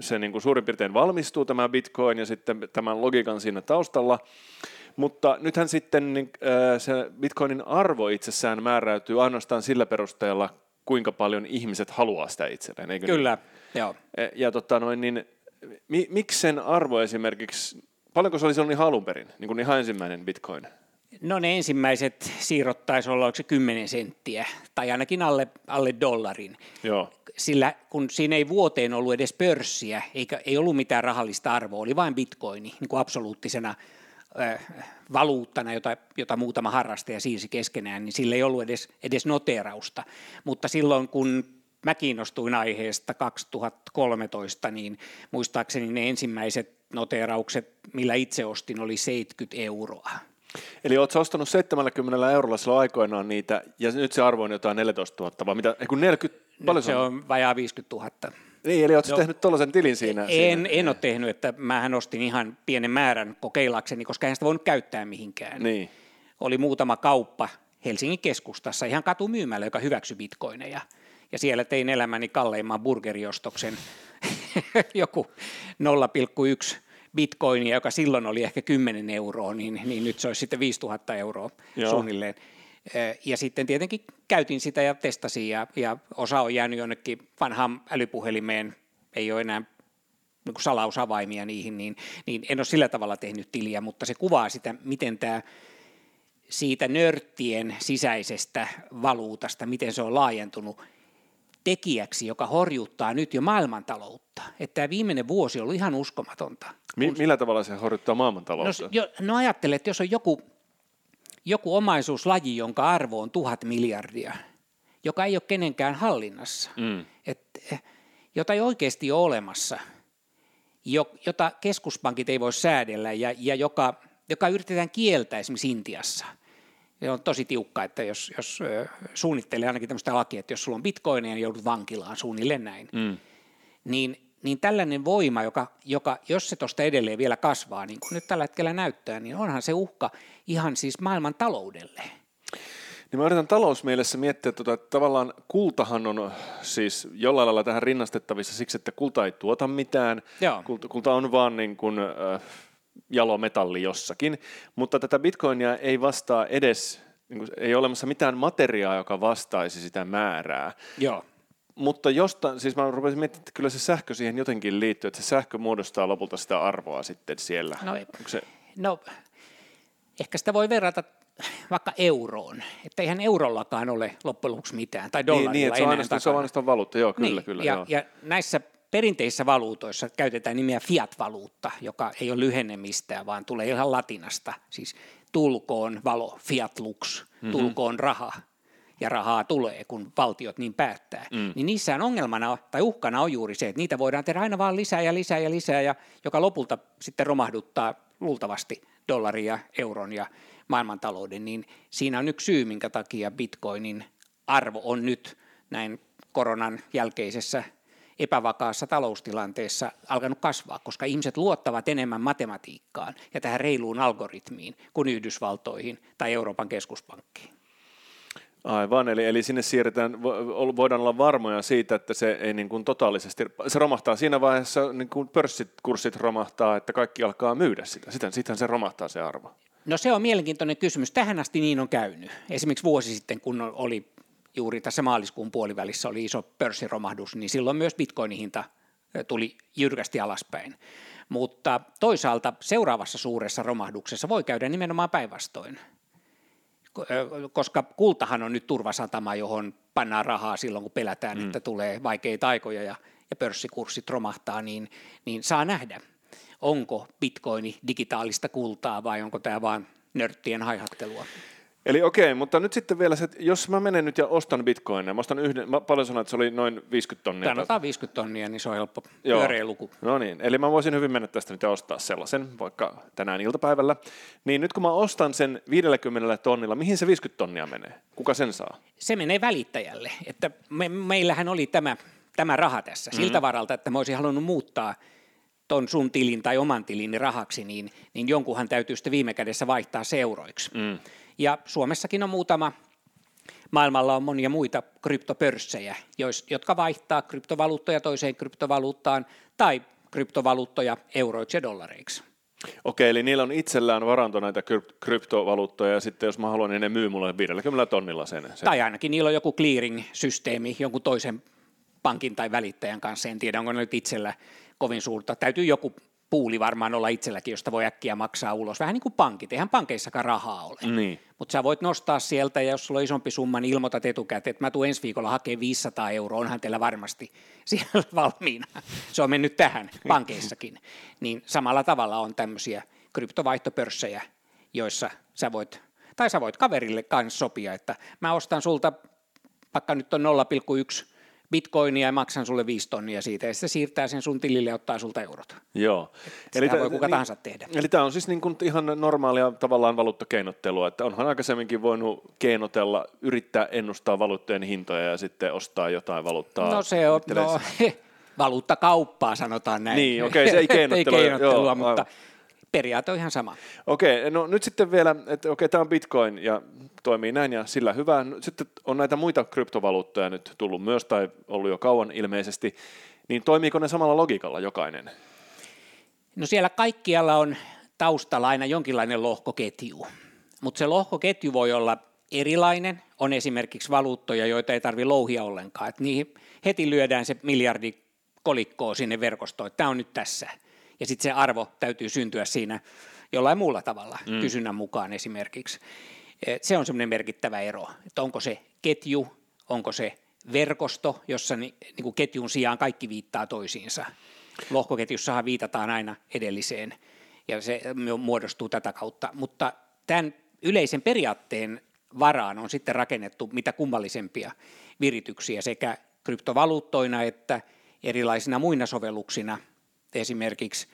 se niin kuin suurin piirtein valmistuu tämä Bitcoin ja sitten tämän logiikan siinä taustalla. Mutta nythän sitten niin, äh, se Bitcoinin arvo itsessään määräytyy ainoastaan sillä perusteella, kuinka paljon ihmiset haluaa sitä itselleen, eikö niin? Kyllä, joo. E, Ja tota noin, niin mi, miksi sen arvo esimerkiksi, paljonko se oli silloin ihan alun perin, niin kuin ihan ensimmäinen Bitcoin? No ne ensimmäiset siirrot taisi olla, oliko se 10 senttiä, tai ainakin alle, alle dollarin. Joo. Sillä kun siinä ei vuoteen ollut edes pörssiä, eikä ei ollut mitään rahallista arvoa, oli vain bitcoini niin kuin absoluuttisena äh, valuuttana, jota, jota muutama harrastaja siirsi keskenään, niin sillä ei ollut edes, edes noteerausta. Mutta silloin kun mä kiinnostuin aiheesta 2013, niin muistaakseni ne ensimmäiset noteeraukset, millä itse ostin, oli 70 euroa. Eli oletko ostanut 70 eurolla silloin aikoinaan niitä, ja nyt se arvo on jotain 14 000, vai mitä, ei kun 40, paljon Nyt se on vajaa 50 000. Niin, eli oletko no, tehnyt tuollaisen tilin siinä? En, siinä? en ole tehnyt, että mähän ostin ihan pienen määrän kokeilakseni, koska en sitä voinut käyttää mihinkään. Niin. Oli muutama kauppa Helsingin keskustassa, ihan katumyymällä, joka hyväksyi bitcoineja. Ja siellä tein elämäni kalleimman burgeriostoksen, joku 0,1 bitcoinia, joka silloin oli ehkä 10 euroa, niin, niin nyt se olisi sitten 5000 euroa Joo. suunnilleen. Ja sitten tietenkin käytin sitä ja testasin ja, ja osa on jäänyt jonnekin vanhaan älypuhelimeen, ei ole enää niin kuin salausavaimia niihin, niin, niin en ole sillä tavalla tehnyt tiliä, mutta se kuvaa sitä, miten tämä siitä nörttien sisäisestä valuutasta, miten se on laajentunut tekijäksi, joka horjuttaa nyt jo maailmantaloutta. Että tämä viimeinen vuosi on ollut ihan uskomatonta. Mi- millä tavalla se horjuttaa maailmantaloutta? No, jo, no ajattele, että jos on joku, joku omaisuuslaji, jonka arvo on tuhat miljardia, joka ei ole kenenkään hallinnassa, mm. et, jota ei oikeasti ole olemassa, jota keskuspankit ei voi säädellä ja, ja joka, joka yritetään kieltää esimerkiksi Intiassa – se on tosi tiukka, että jos, jos suunnittelee ainakin tämmöistä lakia, että jos sulla on bitcoinia, niin joudut vankilaan suunnilleen näin. Mm. Niin, niin tällainen voima, joka, joka jos se tuosta edelleen vielä kasvaa, niin kuin nyt tällä hetkellä näyttää, niin onhan se uhka ihan siis maailman taloudelle. Niin mä yritän talousmielessä miettiä, tuota, että tavallaan kultahan on siis jollain lailla tähän rinnastettavissa siksi, että kulta ei tuota mitään. Joo. Kulta, kulta on vaan niin kuin, äh, jalometalli jossakin, mutta tätä bitcoinia ei vastaa edes, niin kuin, ei ole olemassa mitään materiaa, joka vastaisi sitä määrää. Joo. Mutta josta, siis mä rupesin miettimään, että kyllä se sähkö siihen jotenkin liittyy, että se sähkö muodostaa lopulta sitä arvoa sitten siellä. No, se... no ehkä sitä voi verrata vaikka euroon, että eihän eurollakaan ole loppujen lopuksi mitään, tai dollarilla niin, niin, että se on ainoastaan, se on ainoastaan valuutta, joo, kyllä, niin, kyllä. Ja, joo. ja näissä perinteisissä valuutoissa käytetään nimeä fiat-valuutta, joka ei ole lyhenne mistään, vaan tulee ihan latinasta. Siis tulkoon valo, fiat lux, mm-hmm. tulkoon raha. Ja rahaa tulee, kun valtiot niin päättää. Mm. Niin niissä ongelmana tai uhkana on juuri se, että niitä voidaan tehdä aina vaan lisää ja lisää ja lisää, ja joka lopulta sitten romahduttaa luultavasti dollarin ja euron ja maailmantalouden. Niin siinä on yksi syy, minkä takia bitcoinin arvo on nyt näin koronan jälkeisessä epävakaassa taloustilanteessa alkanut kasvaa, koska ihmiset luottavat enemmän matematiikkaan ja tähän reiluun algoritmiin kuin Yhdysvaltoihin tai Euroopan keskuspankkiin. Aivan, eli, eli sinne siirretään, voidaan olla varmoja siitä, että se ei niin kuin totaalisesti, se romahtaa siinä vaiheessa, niin kuin pörssikurssit romahtaa, että kaikki alkaa myydä sitä, sitten, sitten se romahtaa se arvo. No se on mielenkiintoinen kysymys. Tähän asti niin on käynyt. Esimerkiksi vuosi sitten, kun oli juuri tässä maaliskuun puolivälissä oli iso pörssiromahdus, niin silloin myös bitcoinin hinta tuli jyrkästi alaspäin. Mutta toisaalta seuraavassa suuressa romahduksessa voi käydä nimenomaan päinvastoin, koska kultahan on nyt turvasatama, johon pannaan rahaa silloin, kun pelätään, mm. että tulee vaikeita aikoja ja, ja pörssikurssit romahtaa, niin, niin saa nähdä, onko bitcoini digitaalista kultaa vai onko tämä vain nörttien haihattelua. Eli okei, mutta nyt sitten vielä se, että jos mä menen nyt ja ostan bitcoinia, mä ostan yhden, mä paljon sanoin, että se oli noin 50 tonnia. Tännotaan 50 tonnia, niin se on helppo pyöreä luku. No niin, eli mä voisin hyvin mennä tästä nyt ja ostaa sellaisen, vaikka tänään iltapäivällä. Niin nyt kun mä ostan sen 50 tonnilla, mihin se 50 tonnia menee? Kuka sen saa? Se menee välittäjälle, että me, meillähän oli tämä, tämä raha tässä siltä mm-hmm. varalta, että mä olisin halunnut muuttaa ton sun tilin tai oman tilini rahaksi, niin, niin jonkunhan täytyy sitten viime kädessä vaihtaa seuroiksi. Mm. Ja Suomessakin on muutama, maailmalla on monia muita kryptopörssejä, jotka vaihtaa kryptovaluuttoja toiseen kryptovaluuttaan tai kryptovaluuttoja euroiksi ja dollareiksi. Okei, eli niillä on itsellään varanto näitä kryptovaluuttoja, ja sitten jos mä haluan, niin ne myy mulle 50 tonnilla sen. sen. Tai ainakin niillä on joku clearing-systeemi jonkun toisen pankin tai välittäjän kanssa, en tiedä onko ne nyt itsellä kovin suurta. Täytyy joku puuli varmaan olla itselläkin, josta voi äkkiä maksaa ulos. Vähän niin kuin pankit, eihän pankeissakaan rahaa ole. Niin. Mutta sä voit nostaa sieltä, ja jos sulla on isompi summa, niin ilmoitat etukäteen, että mä tuun ensi viikolla hakemaan 500 euroa, onhan teillä varmasti siellä valmiina. Se on mennyt tähän pankeissakin. Niin samalla tavalla on tämmöisiä kryptovaihtopörssejä, joissa sä voit, tai sä voit kaverille kanssa sopia, että mä ostan sulta, vaikka nyt on 0,1 bitcoinia ja maksan sulle viisi tonnia siitä, ja se siirtää sen sun tilille ja ottaa sulta eurot. Joo. eli tämä voi kuka niin, tahansa tehdä. Eli tämä on siis niin kuin ihan normaalia tavallaan valuuttakeinottelua, että onhan aikaisemminkin voinut keinotella, yrittää ennustaa valuuttojen hintoja ja sitten ostaa jotain valuuttaa. No se on, no, valuuttakauppaa, sanotaan näin. Niin, okei, se ei keinottelua, ei keinottelua joo, mutta aivan. Periaate on ihan sama. Okei, no nyt sitten vielä, että okei, tämä on Bitcoin ja toimii näin ja sillä hyvä. No, Sitten on näitä muita kryptovaluuttoja nyt tullut myös tai ollut jo kauan ilmeisesti. Niin toimiiko ne samalla logiikalla jokainen? No siellä kaikkialla on taustalla aina jonkinlainen lohkoketju, mutta se lohkoketju voi olla erilainen. On esimerkiksi valuuttoja, joita ei tarvitse louhia ollenkaan. Et niihin heti lyödään se miljardi kolikkoa sinne verkostoon, tämä on nyt tässä. Ja sitten se arvo täytyy syntyä siinä jollain muulla tavalla, mm. kysynnän mukaan esimerkiksi. Et Se on semmoinen merkittävä ero, että onko se ketju, onko se verkosto, jossa ni, niin kuin ketjun sijaan kaikki viittaa toisiinsa. Lohkoketjussahan viitataan aina edelliseen ja se muodostuu tätä kautta, mutta tämän yleisen periaatteen varaan on sitten rakennettu mitä kummallisempia virityksiä sekä kryptovaluuttoina että erilaisina muina sovelluksina, esimerkiksi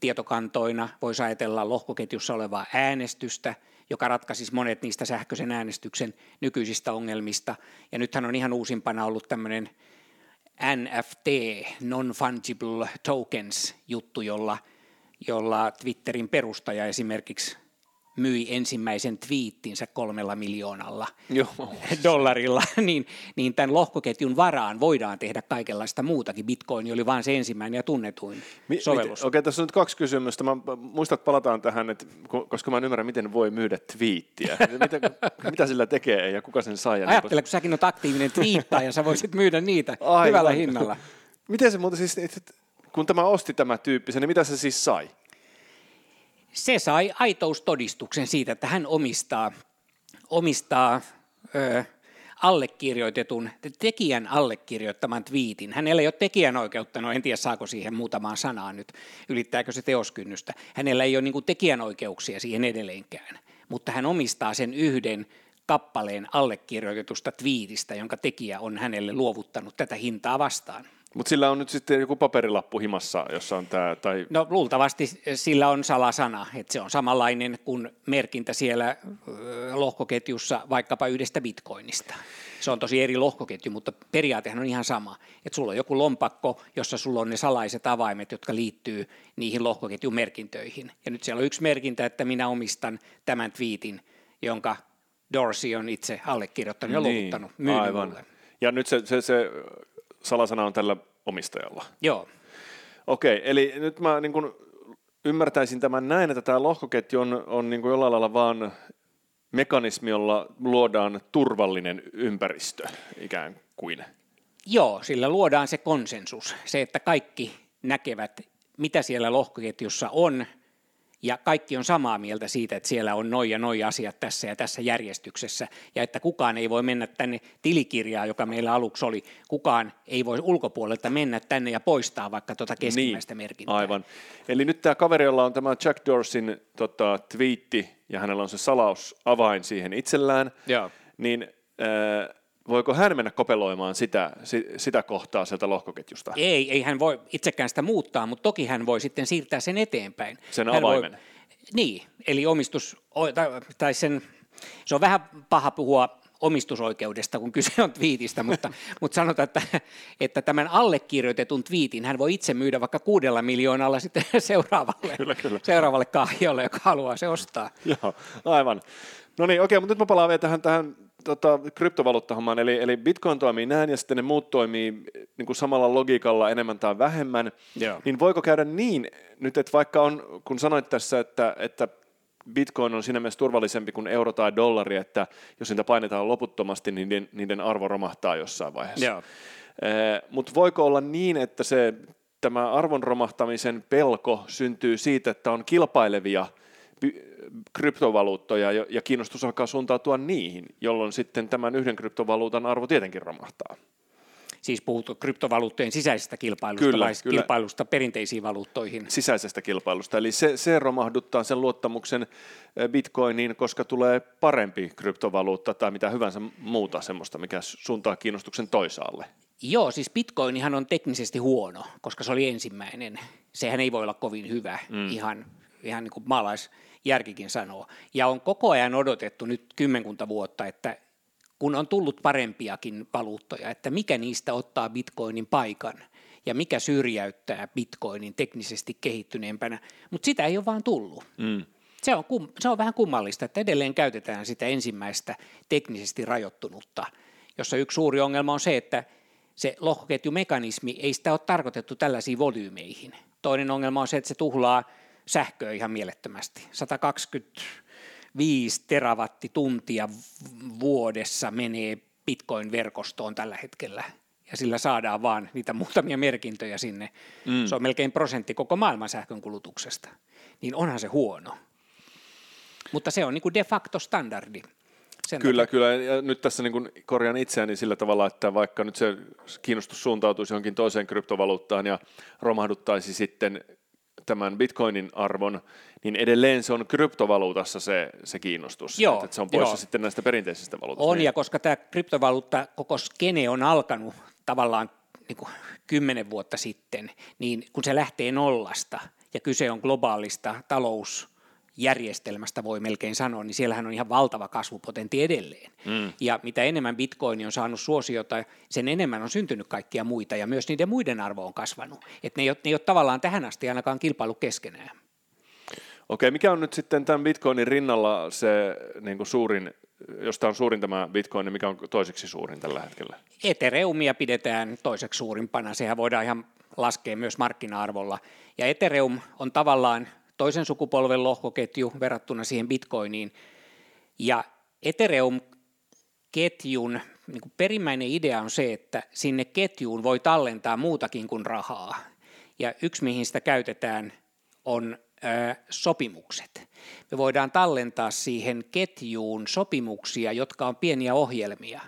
tietokantoina voisi ajatella lohkoketjussa olevaa äänestystä, joka ratkaisisi monet niistä sähköisen äänestyksen nykyisistä ongelmista. Ja nythän on ihan uusimpana ollut tämmöinen NFT, Non-Fungible Tokens juttu, jolla, jolla Twitterin perustaja esimerkiksi myi ensimmäisen twiittinsä kolmella miljoonalla Joo. dollarilla, niin, niin tämän lohkoketjun varaan voidaan tehdä kaikenlaista muutakin. Bitcoin oli vain se ensimmäinen ja tunnetuin Mi- sovellus. Okei, tässä on nyt kaksi kysymystä. Mä muistan, että palataan tähän, että, ko- koska mä en ymmärrä, miten voi myydä twiittiä. mitä, mitä sillä tekee ja kuka sen saa? Ja niin Ajattele, kun säkin olet aktiivinen twiittaaja, sä voisit myydä niitä Aivan. hyvällä hinnalla. Miten se muuten siis, kun tämä osti tämä tyyppi sen, niin mitä se siis sai? Se sai aitoustodistuksen siitä, että hän omistaa, omistaa ö, allekirjoitetun, tekijän allekirjoittaman twiitin. Hänellä ei ole tekijänoikeutta, no en tiedä saako siihen muutamaan sanaan nyt, ylittääkö se teoskynnystä. Hänellä ei ole niin tekijänoikeuksia siihen edelleenkään, mutta hän omistaa sen yhden kappaleen allekirjoitetusta twiitistä, jonka tekijä on hänelle luovuttanut tätä hintaa vastaan. Mutta sillä on nyt sitten joku paperilappu himassa, jossa on tämä, tai No luultavasti sillä on salasana, että se on samanlainen kuin merkintä siellä lohkoketjussa vaikkapa yhdestä bitcoinista. Se on tosi eri lohkoketju, mutta periaatehan on ihan sama. Että sulla on joku lompakko, jossa sulla on ne salaiset avaimet, jotka liittyy niihin lohkoketjun merkintöihin. Ja nyt siellä on yksi merkintä, että minä omistan tämän twiitin, jonka Dorsey on itse allekirjoittanut ja luovuttanut, Niin, aivan. mulle. Ja nyt se, se, se salasana on tällä omistajalla. Joo, Okei, eli nyt mä niin kun ymmärtäisin tämän näin, että tämä lohkoketju on, on niin kuin jollain lailla vaan mekanismi, jolla luodaan turvallinen ympäristö ikään kuin. Joo, sillä luodaan se konsensus, se, että kaikki näkevät, mitä siellä lohkoketjussa on, ja kaikki on samaa mieltä siitä, että siellä on noin ja noin asiat tässä ja tässä järjestyksessä, ja että kukaan ei voi mennä tänne tilikirjaan, joka meillä aluksi oli, kukaan ei voi ulkopuolelta mennä tänne ja poistaa vaikka tuota keskimmäistä merkintää. Niin, Aivan. Eli nyt tämä kaveri, jolla on tämä Jack Dorsin tota, twiitti, ja hänellä on se salausavain siihen itsellään, Joo. niin äh, voiko hän mennä kopeloimaan sitä, si, sitä kohtaa sieltä lohkoketjusta? Ei, ei hän voi itsekään sitä muuttaa, mutta toki hän voi sitten siirtää sen eteenpäin. Sen hän avaimen. Voi, niin, eli omistus, tai sen, se on vähän paha puhua omistusoikeudesta, kun kyse on twiitistä, mutta, mutta sanotaan, että, että tämän allekirjoitetun twiitin hän voi itse myydä vaikka kuudella miljoonalla sitten seuraavalle, Kyllä, kyllä. seuraavalle kahjolle, joka haluaa se ostaa. Joo, aivan. No niin, okei, mutta nyt mä palaan vielä tähän, tähän tota, kryptovaluuttahommaan, eli, eli Bitcoin toimii näin ja sitten ne muut toimii niin kuin samalla logiikalla enemmän tai vähemmän, Joo. niin voiko käydä niin nyt, että vaikka on, kun sanoit tässä, että, että Bitcoin on siinä mielessä turvallisempi kuin euro tai dollari, että jos niitä painetaan loputtomasti, niin niiden, niiden arvo romahtaa jossain vaiheessa. Joo. Mutta voiko olla niin, että se, tämä arvon romahtamisen pelko syntyy siitä, että on kilpailevia kryptovaluuttoja ja, kiinnostus alkaa suuntautua niihin, jolloin sitten tämän yhden kryptovaluutan arvo tietenkin romahtaa. Siis puhuttu kryptovaluuttojen sisäisestä kilpailusta Kyllä, vai kyllä. kilpailusta perinteisiin valuuttoihin? sisäisestä kilpailusta. Eli se, se romahduttaa sen luottamuksen eh, bitcoiniin, koska tulee parempi kryptovaluutta tai mitä hyvänsä muuta semmoista, mikä suuntaa kiinnostuksen toisaalle. Joo, siis bitcoinihan on teknisesti huono, koska se oli ensimmäinen. Sehän ei voi olla kovin hyvä, mm. ihan, ihan niin kuin maalaisjärkikin sanoo. Ja on koko ajan odotettu nyt kymmenkunta vuotta, että kun on tullut parempiakin valuuttoja, että mikä niistä ottaa bitcoinin paikan. ja mikä syrjäyttää bitcoinin teknisesti kehittyneempänä, mutta sitä ei ole vaan tullut. Mm. Se, on, se on vähän kummallista, että edelleen käytetään sitä ensimmäistä teknisesti rajoittunutta, jossa yksi suuri ongelma on se, että se lohkoketjumekanismi ei sitä ole tarkoitettu tällaisiin volyymeihin. Toinen ongelma on se, että se tuhlaa sähköä ihan mielettömästi. 125 terawattituntia vuodessa menee Bitcoin-verkostoon tällä hetkellä ja sillä saadaan vaan niitä muutamia merkintöjä sinne. Mm. Se on melkein prosentti koko maailman sähkön kulutuksesta. Niin onhan se huono. Mutta se on niin kuin de facto standardi. Sen kyllä, takia. kyllä. Ja nyt tässä niin kuin korjaan itseäni sillä tavalla, että vaikka nyt se kiinnostus suuntautuisi johonkin toiseen kryptovaluuttaan ja romahduttaisi sitten tämän bitcoinin arvon, niin edelleen se on kryptovaluutassa se, se kiinnostus. Joo, että se on poissa joo. sitten näistä perinteisistä valuutista. On, niin. ja koska tämä kryptovaluutta, koko skene on alkanut tavallaan niin kuin kymmenen vuotta sitten, niin kun se lähtee nollasta ja kyse on globaalista talous järjestelmästä voi melkein sanoa, niin siellähän on ihan valtava kasvupotentti edelleen. Mm. Ja mitä enemmän bitcoin on saanut suosiota, sen enemmän on syntynyt kaikkia muita, ja myös niiden muiden arvo on kasvanut. Että ne, ei ole, ne ei ole tavallaan tähän asti ainakaan kilpailu keskenään. Okei, mikä on nyt sitten tämän bitcoinin rinnalla se niin kuin suurin, josta on suurin tämä bitcoin, niin mikä on toiseksi suurin tällä hetkellä? Ethereumia pidetään toiseksi suurimpana, sehän voidaan ihan laskea myös markkina-arvolla. Ja Ethereum on tavallaan toisen sukupolven lohkoketju verrattuna siihen bitcoiniin. Ja Ethereum-ketjun niin perimmäinen idea on se, että sinne ketjuun voi tallentaa muutakin kuin rahaa. Ja yksi, mihin sitä käytetään, on sopimukset. Me voidaan tallentaa siihen ketjuun sopimuksia, jotka on pieniä ohjelmia.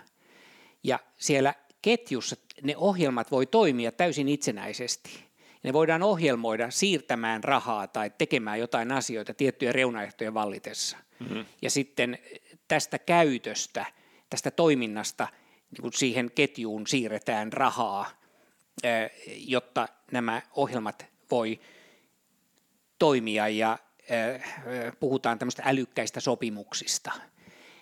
Ja siellä ketjussa ne ohjelmat voi toimia täysin itsenäisesti ne voidaan ohjelmoida siirtämään rahaa tai tekemään jotain asioita tiettyjen reunaehtojen vallitessa. Mm-hmm. Ja sitten tästä käytöstä, tästä toiminnasta niin kuin siihen ketjuun siirretään rahaa, jotta nämä ohjelmat voi toimia ja puhutaan tämmöistä älykkäistä sopimuksista.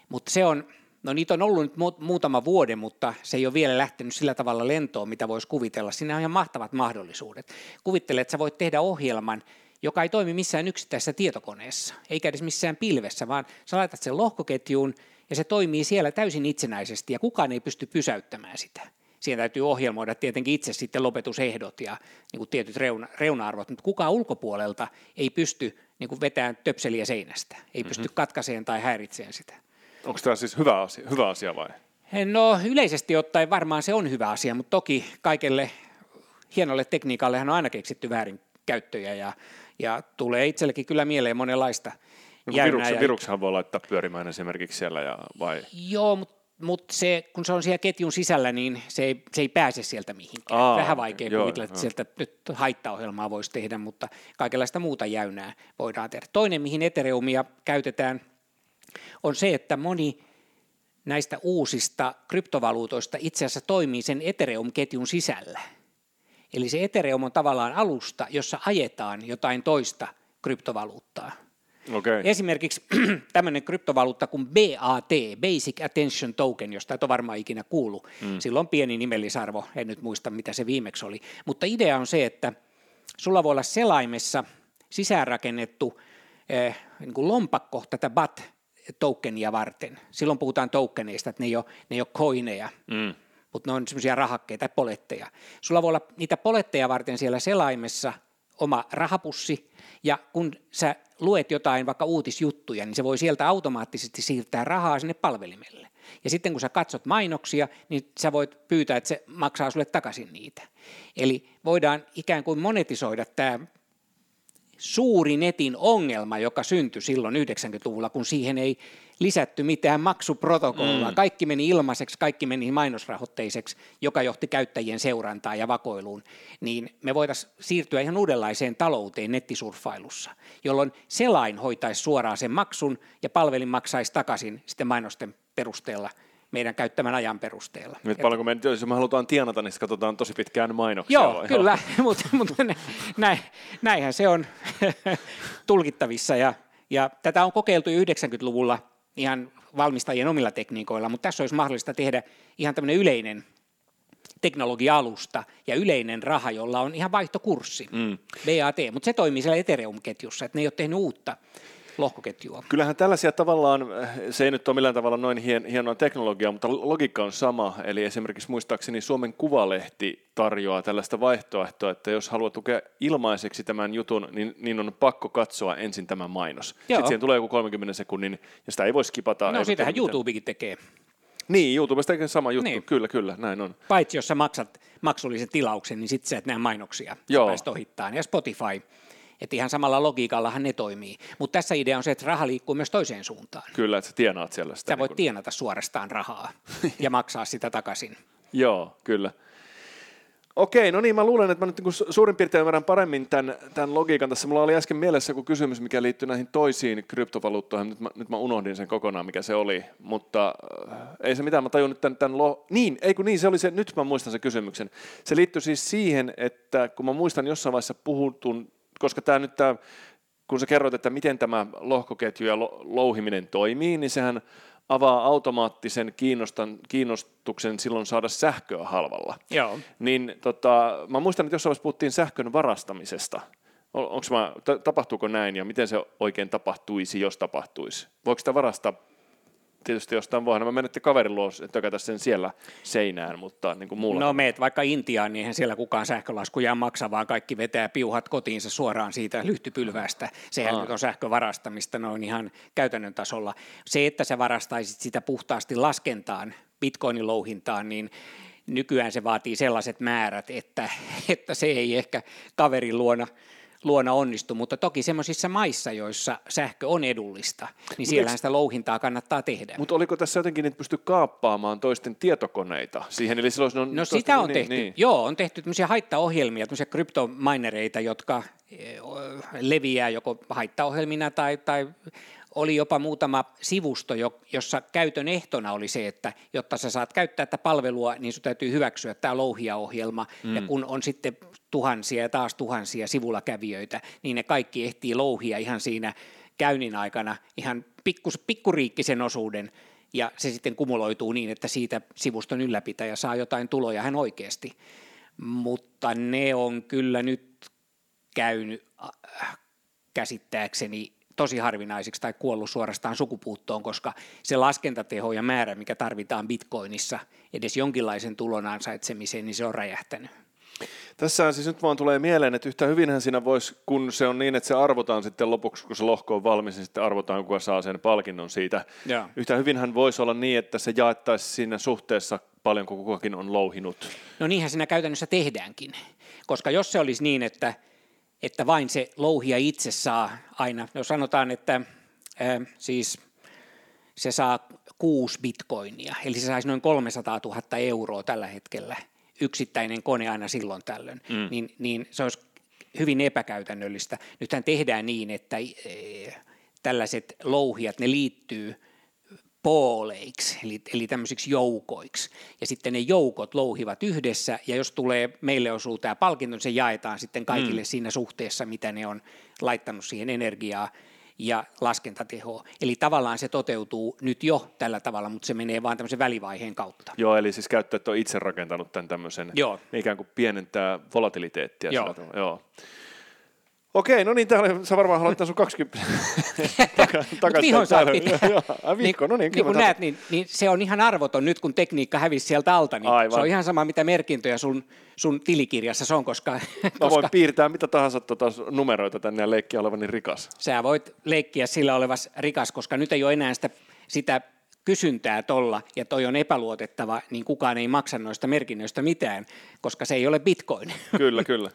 Mutta se on, No niitä on ollut nyt muutama vuoden, mutta se ei ole vielä lähtenyt sillä tavalla lentoon, mitä voisi kuvitella. Siinä on ihan mahtavat mahdollisuudet. Kuvittele, että sä voit tehdä ohjelman, joka ei toimi missään yksittäisessä tietokoneessa, eikä edes missään pilvessä, vaan sä laitat sen lohkoketjuun ja se toimii siellä täysin itsenäisesti ja kukaan ei pysty pysäyttämään sitä. Siihen täytyy ohjelmoida tietenkin itse sitten lopetusehdot ja niin kuin tietyt reuna, reuna-arvot, mutta kukaan ulkopuolelta ei pysty niin kuin vetämään töpseliä seinästä, ei pysty mm-hmm. katkaiseen tai häiritseen sitä. Onko tämä siis hyvä asia, hyvä asia vai? No yleisesti ottaen varmaan se on hyvä asia, mutta toki kaikelle hienolle tekniikallehan on aina keksitty väärinkäyttöjä ja, ja tulee itsellekin kyllä mieleen monenlaista. No, viruksen, viruksenhan voi laittaa pyörimään esimerkiksi siellä ja, vai? Joo, mutta mutta se, kun se on siellä ketjun sisällä, niin se ei, se ei pääse sieltä mihinkään. Aa, Vähän vaikea okay, kuvitella, että sieltä nyt haittaohjelmaa voisi tehdä, mutta kaikenlaista muuta jäynää voidaan tehdä. Toinen, mihin Ethereumia käytetään – on se, että moni näistä uusista kryptovaluutoista itse asiassa toimii sen Ethereum-ketjun sisällä. Eli se Ethereum on tavallaan alusta, jossa ajetaan jotain toista kryptovaluuttaa. Okay. Esimerkiksi tämmöinen kryptovaluutta kuin BAT, Basic Attention Token, josta et ole varmaan ikinä kuullut. Mm. Sillä on pieni nimellisarvo, en nyt muista mitä se viimeksi oli. Mutta idea on se, että sulla voi olla selaimessa sisäänrakennettu eh, niin kuin lompakko tätä BAT tokenia varten. Silloin puhutaan tokeneista, että ne ei ole, ne ei ole koineja, mm. mutta ne on semmoisia rahakkeita, poletteja. Sulla voi olla niitä poletteja varten siellä selaimessa oma rahapussi, ja kun sä luet jotain vaikka uutisjuttuja, niin se voi sieltä automaattisesti siirtää rahaa sinne palvelimelle. Ja sitten kun sä katsot mainoksia, niin sä voit pyytää, että se maksaa sulle takaisin niitä. Eli voidaan ikään kuin monetisoida tämä suuri netin ongelma, joka syntyi silloin 90-luvulla, kun siihen ei lisätty mitään maksuprotokollaa. Mm. Kaikki meni ilmaiseksi, kaikki meni mainosrahoitteiseksi, joka johti käyttäjien seurantaan ja vakoiluun. Niin me voitaisiin siirtyä ihan uudenlaiseen talouteen nettisurfailussa, jolloin selain hoitaisi suoraan sen maksun ja palvelin maksaisi takaisin sitten mainosten perusteella – meidän käyttämän ajan perusteella. Nyt paljonko me, jos me halutaan tienata, niin katsotaan tosi pitkään mainoksia. Joo, vai? kyllä, mutta, mutta näin, näinhän se on tulkittavissa. Ja, ja tätä on kokeiltu 90-luvulla ihan valmistajien omilla tekniikoilla, mutta tässä olisi mahdollista tehdä ihan tämmöinen yleinen teknologia-alusta ja yleinen raha, jolla on ihan vaihtokurssi, mm. BAT, mutta se toimii siellä Ethereum-ketjussa, että ne ei ole tehnyt uutta lohkoketjua. Kyllähän tällaisia tavallaan, se ei nyt ole millään tavalla noin hien, hienoa teknologiaa, mutta logiikka on sama. Eli esimerkiksi muistaakseni Suomen Kuvalehti tarjoaa tällaista vaihtoehtoa, että jos haluat tukea ilmaiseksi tämän jutun, niin, niin on pakko katsoa ensin tämä mainos. Joo. Sitten siihen tulee joku 30 sekunnin, ja sitä ei voi skipata. No sitähän YouTubekin tekee. Niin, YouTubesta tekee sama juttu, niin. kyllä, kyllä, näin on. Paitsi jos sä maksat maksullisen tilauksen, niin sitten sä et näe mainoksia, Joo. pääset ohittaa. Ja Spotify että ihan samalla logiikallahan ne toimii. Mutta tässä idea on se, että raha liikkuu myös toiseen suuntaan. Kyllä, että sä tienaat siellä sitä. Sä voit niin kun... tienata suorastaan rahaa ja maksaa sitä takaisin. Joo, kyllä. Okei, no niin, mä luulen, että mä nyt niin suurin piirtein ymmärrän paremmin tämän, tämän logiikan. Tässä mulla oli äsken mielessä joku kysymys, mikä liittyy näihin toisiin kryptovaluuttoihin. Nyt mä, nyt mä unohdin sen kokonaan, mikä se oli, mutta äh, ei se mitään, mä tajun nyt tämän, tämän lo... Niin, ei kun niin, se oli se, nyt mä muistan sen kysymyksen. Se liittyy siis siihen, että kun mä muistan jossain vaiheessa puhutun koska tämä nyt tämä, kun sä kerroit, että miten tämä lohkoketju ja louhiminen toimii, niin sehän avaa automaattisen kiinnostan, kiinnostuksen silloin saada sähköä halvalla. Joo. Niin tota, mä muistan, että jossain vaiheessa puhuttiin sähkön varastamisesta. Onko mä, tapahtuuko näin ja miten se oikein tapahtuisi, jos tapahtuisi? Voiko sitä varastaa tietysti jostain voi. Mä menette kaverin luo tökätä sen siellä seinään, mutta niin kuin muulla. No meet vaikka Intiaan, niin eihän siellä kukaan sähkölaskuja maksa, vaan kaikki vetää piuhat kotiinsa suoraan siitä lyhtypylvästä. Sehän nyt on sähkövarastamista noin ihan käytännön tasolla. Se, että sä varastaisit sitä puhtaasti laskentaan, bitcoinin louhintaan, niin nykyään se vaatii sellaiset määrät, että, että se ei ehkä kaverin luona – luona onnistu, mutta toki semmoisissa maissa, joissa sähkö on edullista, niin siellähän sitä louhintaa kannattaa tehdä. Mutta oliko tässä jotenkin, että pysty kaappaamaan toisten tietokoneita siihen? Eli silloin on no sitä on niin, tehty, niin. joo, on tehty tämmöisiä haittaohjelmia, tämmöisiä kryptominereita, jotka eh, leviää joko haittaohjelmina tai, tai oli jopa muutama sivusto, jossa käytön ehtona oli se, että jotta sä saat käyttää tätä palvelua, niin sun täytyy hyväksyä tämä louhia-ohjelma, mm. ja kun on sitten tuhansia ja taas tuhansia sivulla kävijöitä, niin ne kaikki ehtii louhia ihan siinä käynnin aikana ihan pikkus, pikkuriikkisen osuuden, ja se sitten kumuloituu niin, että siitä sivuston ylläpitäjä saa jotain tuloja hän oikeasti. Mutta ne on kyllä nyt käynyt äh, käsittääkseni tosi harvinaisiksi tai kuollut suorastaan sukupuuttoon, koska se laskentateho ja määrä, mikä tarvitaan bitcoinissa edes jonkinlaisen tulon ansaitsemiseen, niin se on räjähtänyt. Tässä siis nyt vaan tulee mieleen, että yhtä hyvinhän siinä voisi, kun se on niin, että se arvotaan sitten lopuksi, kun se lohko on valmis, niin sitten arvotaan, kuka saa sen palkinnon siitä. Ja. Yhtä hyvinhän voisi olla niin, että se jaettaisiin siinä suhteessa paljon, kun kukakin on louhinut. No niinhän siinä käytännössä tehdäänkin, koska jos se olisi niin, että että vain se louhija itse saa aina, jos sanotaan, että ää, siis se saa kuusi bitcoinia, eli se saisi noin 300 000 euroa tällä hetkellä, yksittäinen kone aina silloin tällöin, mm. niin, niin se olisi hyvin epäkäytännöllistä. Nythän tehdään niin, että tällaiset louhijat, ne liittyy pooleiksi, eli, eli tämmöisiksi joukoiksi. Ja sitten ne joukot louhivat yhdessä, ja jos tulee, meille osuu tämä palkinto, niin se jaetaan sitten kaikille mm. siinä suhteessa, mitä ne on laittanut siihen energiaa ja laskentatehoa. Eli tavallaan se toteutuu nyt jo tällä tavalla, mutta se menee vaan tämmöisen välivaiheen kautta. Joo, eli siis käyttäjät on itse rakentanut tämän tämmöisen, Joo. ikään kuin pienentää volatiliteettia. Joo. Joo. Okei, no niin, täällä sä varmaan haluat sun 20 takaisin. Vihon saa pitää. Vihko, no niin, niin kun näet, niin, niin, se on ihan arvoton nyt, kun tekniikka hävisi sieltä alta, niin Aivan. se on ihan sama, mitä merkintöjä sun, sun tilikirjassa on, koska... Mä koska, voin piirtää mitä tahansa tota numeroita tänne ja leikkiä olevani rikas. Sä voit leikkiä sillä olevas rikas, koska nyt ei ole enää sitä, sitä kysyntää tolla ja toi on epäluotettava, niin kukaan ei maksa noista merkinnöistä mitään, koska se ei ole bitcoin. Kyllä, kyllä.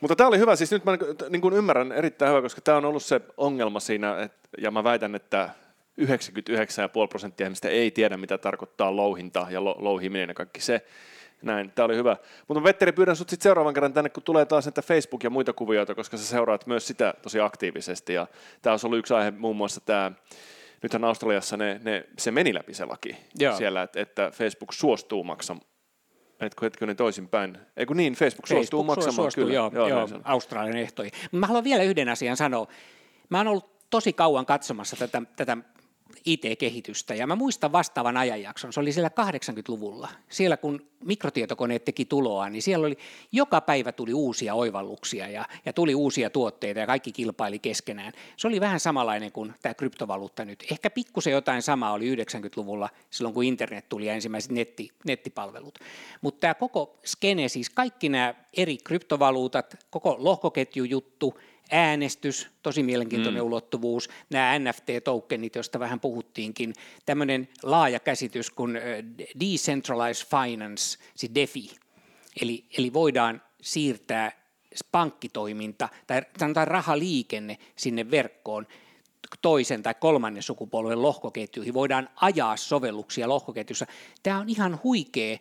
Mutta tämä oli hyvä, siis nyt mä niin kuin ymmärrän erittäin hyvä, koska tämä on ollut se ongelma siinä, että, ja mä väitän, että 99,5 prosenttia ihmistä ei tiedä, mitä tarkoittaa louhinta ja louhiminen ja kaikki se. Näin, tämä oli hyvä. Mutta Vetteri, pyydän sinut sitten seuraavan kerran tänne, kun tulee taas näitä Facebook ja muita kuvioita, koska sä seuraat myös sitä tosi aktiivisesti. Ja tämä olisi ollut yksi aihe muun muassa tämä nythän Australiassa ne, ne, se meni läpi se laki Joo. siellä, että, että Facebook suostuu maksamaan Etkö hetkinen toisinpäin? Eikö niin, Facebook, Facebook suostuu maksamaan suostuu, kyllä. Joo, joo, joo Australian ehtoihin. Mä haluan vielä yhden asian sanoa. Mä oon ollut tosi kauan katsomassa tätä, tätä IT-kehitystä. Ja mä muistan vastaavan ajanjakson, se oli siellä 80-luvulla. Siellä kun mikrotietokoneet teki tuloa, niin siellä oli, joka päivä tuli uusia oivalluksia ja, ja tuli uusia tuotteita ja kaikki kilpaili keskenään. Se oli vähän samanlainen kuin tämä kryptovaluutta nyt. Ehkä pikkusen jotain samaa oli 90-luvulla silloin, kun internet tuli ja ensimmäiset netti, nettipalvelut. Mutta tämä koko skene, siis kaikki nämä eri kryptovaluutat, koko lohkoketjujuttu, äänestys, tosi mielenkiintoinen mm. ulottuvuus, nämä NFT-tokenit, joista vähän puhuttiinkin, tämmöinen laaja käsitys kuin Decentralized Finance, siis DeFi, eli, eli voidaan siirtää pankkitoiminta tai sanotaan rahaliikenne sinne verkkoon toisen tai kolmannen sukupolven lohkoketjuihin, voidaan ajaa sovelluksia lohkoketjussa. Tämä on ihan huikea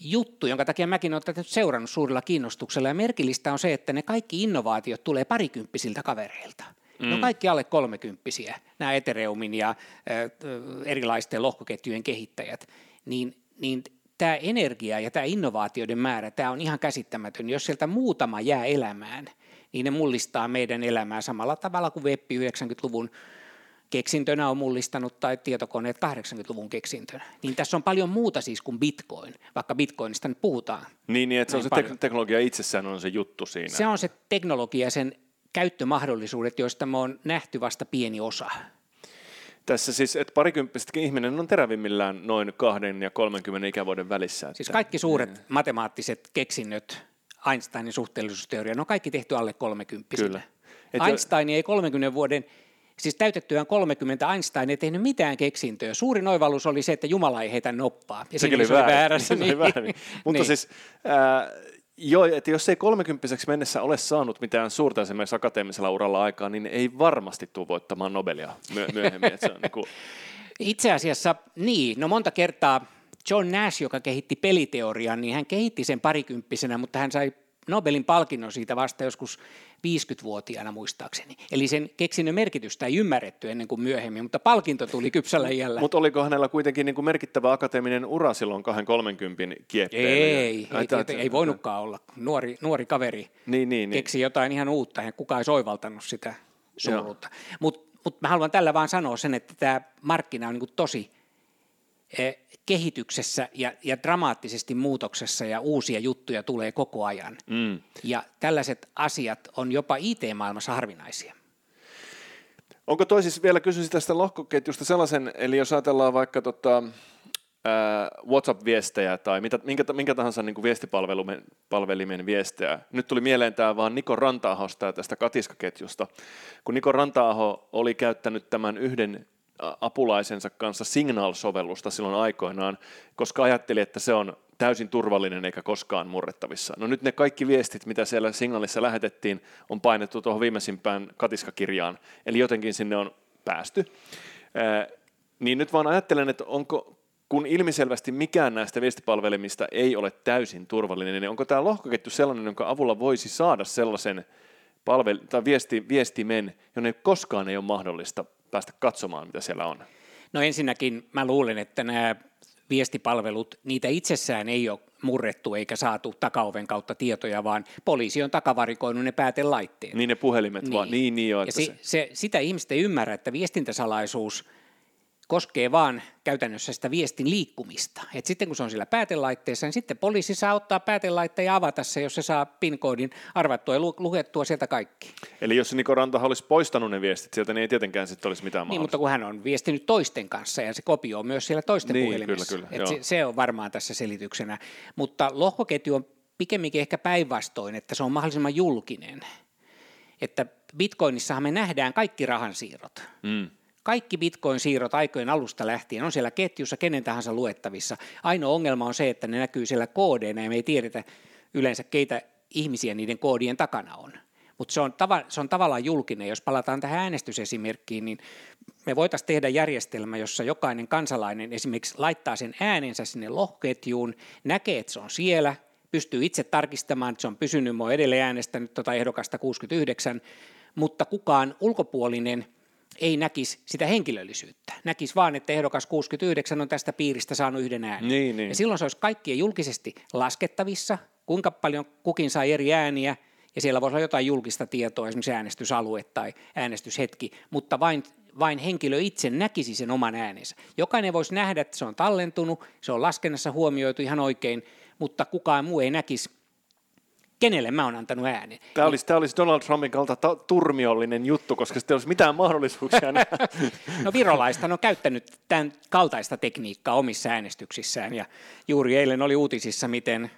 juttu, jonka takia mäkin olen tätä seurannut suurella kiinnostuksella. Ja merkillistä on se, että ne kaikki innovaatiot tulee parikymppisiltä kavereilta. Mm. Ne on kaikki alle kolmekymppisiä, nämä Ethereumin ja äh, erilaisten lohkoketjujen kehittäjät. Niin, niin tämä energia ja tämä innovaatioiden määrä, tämä on ihan käsittämätön. Jos sieltä muutama jää elämään, niin ne mullistaa meidän elämää samalla tavalla kuin web 90-luvun keksintönä on mullistanut tai tietokoneet 80-luvun keksintönä. Niin tässä on paljon muuta siis kuin bitcoin, vaikka bitcoinista nyt puhutaan. Niin, niin että se on se paljon. teknologia itsessään on se juttu siinä. Se on se teknologia, sen käyttömahdollisuudet, joista me on nähty vasta pieni osa. Tässä siis, että parikymppisetkin ihminen on terävimmillään noin kahden ja 30 ikävuoden välissä. Että... Siis kaikki suuret niin. matemaattiset keksinnöt, Einsteinin suhteellisuusteoria, ne on kaikki tehty alle 30 Kyllä. Einstein ei 30 vuoden Siis täytettyään 30 Einstein ei tehnyt mitään keksintöä. Suurin oivallus oli se, että Jumala ei heitä noppaa. Ja Sekin oli, se oli väärässä. Niin. väärin. Mutta niin. siis äh, Joo, että jos ei 30 mennessä ole saanut mitään suurta esimerkiksi akateemisella uralla aikaa, niin ei varmasti tule voittamaan Nobelia myöhemmin. että se on niin kuin... Itse asiassa niin, no monta kertaa John Nash, joka kehitti peliteorian, niin hän kehitti sen parikymppisenä, mutta hän sai Nobelin palkinnon siitä vasta joskus 50-vuotiaana muistaakseni. Eli sen keksinnön merkitystä ei ymmärretty ennen kuin myöhemmin, mutta palkinto tuli kypsällä iällä. Mutta oliko hänellä kuitenkin niin kuin merkittävä akateeminen ura silloin 230 kieppeillä? Ei, ei, ei, ei voinutkaan olla. Nuori, nuori kaveri niin, niin, niin. keksi jotain ihan uutta ja kukaan ei soivaltanut sitä suuruutta. Mutta mut mä haluan tällä vaan sanoa sen, että tämä markkina on niin kuin tosi eh, kehityksessä ja, ja dramaattisesti muutoksessa ja uusia juttuja tulee koko ajan. Mm. Ja tällaiset asiat on jopa IT-maailmassa harvinaisia. Onko toi siis, vielä kysyisin tästä lohkoketjusta sellaisen, eli jos ajatellaan vaikka tota, WhatsApp-viestejä tai mitä, minkä, minkä tahansa niin kuin viestipalvelimen viestejä. Nyt tuli mieleen tämä vaan Niko Ranta-ahosta ja tästä katiskaketjusta. Kun Niko Ranta-aho oli käyttänyt tämän yhden apulaisensa kanssa Signal-sovellusta silloin aikoinaan, koska ajatteli, että se on täysin turvallinen eikä koskaan murrettavissa. No nyt ne kaikki viestit, mitä siellä Signalissa lähetettiin, on painettu tuohon viimeisimpään katiskakirjaan, eli jotenkin sinne on päästy. Ää, niin nyt vaan ajattelen, että onko, kun ilmiselvästi mikään näistä viestipalvelimista ei ole täysin turvallinen, niin onko tämä lohkoketju sellainen, jonka avulla voisi saada sellaisen palvel- tai viesti, viestimen, jonne koskaan ei ole mahdollista päästä katsomaan, mitä siellä on? No ensinnäkin mä luulen, että nämä viestipalvelut, niitä itsessään ei ole murrettu eikä saatu takaoven kautta tietoja, vaan poliisi on takavarikoinut ne päätelaitteet. Niin ne puhelimet niin. vaan, niin, niin joo. Ja se, se, sitä ihmiset ei ymmärrä, että viestintäsalaisuus – koskee vaan käytännössä sitä viestin liikkumista. Et sitten kun se on sillä päätelaitteessa, niin sitten poliisi saa ottaa päätelaitteen ja avata se, jos se saa PIN-koodin arvattua ja luettua sieltä kaikki. Eli jos Niko Ranta olisi poistanut ne viestit sieltä, niin ei tietenkään sitten olisi mitään Niin, mutta kun hän on viestinyt toisten kanssa ja se kopioi myös siellä toisten niin, puhelimessa. Kyllä, kyllä, se, se on varmaan tässä selityksenä. Mutta lohkoketju on pikemminkin ehkä päinvastoin, että se on mahdollisimman julkinen. Että Bitcoinissahan me nähdään kaikki rahansiirrot. Mm. Kaikki Bitcoin-siirrot aikojen alusta lähtien on siellä ketjussa kenen tahansa luettavissa. Ainoa ongelma on se, että ne näkyy siellä koodeina ja me ei tiedetä yleensä keitä ihmisiä niiden koodien takana on. Mutta se, on tava, se on tavallaan julkinen. Jos palataan tähän äänestysesimerkkiin, niin me voitaisiin tehdä järjestelmä, jossa jokainen kansalainen esimerkiksi laittaa sen äänensä sinne lohketjuun, näkee, että se on siellä, pystyy itse tarkistamaan, että se on pysynyt, mä edelleen äänestänyt tuota ehdokasta 69, mutta kukaan ulkopuolinen – ei näkisi sitä henkilöllisyyttä. Näkisi vaan, että ehdokas 69 on tästä piiristä saanut yhden äänen. Niin, niin. Ja silloin se olisi kaikkien julkisesti laskettavissa, kuinka paljon kukin sai eri ääniä, ja siellä voisi olla jotain julkista tietoa, esimerkiksi äänestysalue tai äänestyshetki, mutta vain, vain henkilö itse näkisi sen oman äänensä. Jokainen voisi nähdä, että se on tallentunut, se on laskennassa huomioitu ihan oikein, mutta kukaan muu ei näkisi, kenelle mä oon antanut äänen. Tämä olisi, tämä olisi Donald Trumpin kalta ta- turmiollinen juttu, koska sitten ei olisi mitään mahdollisuuksia. No virolaista on käyttänyt tämän kaltaista tekniikkaa omissa äänestyksissään ja juuri eilen oli uutisissa, miten,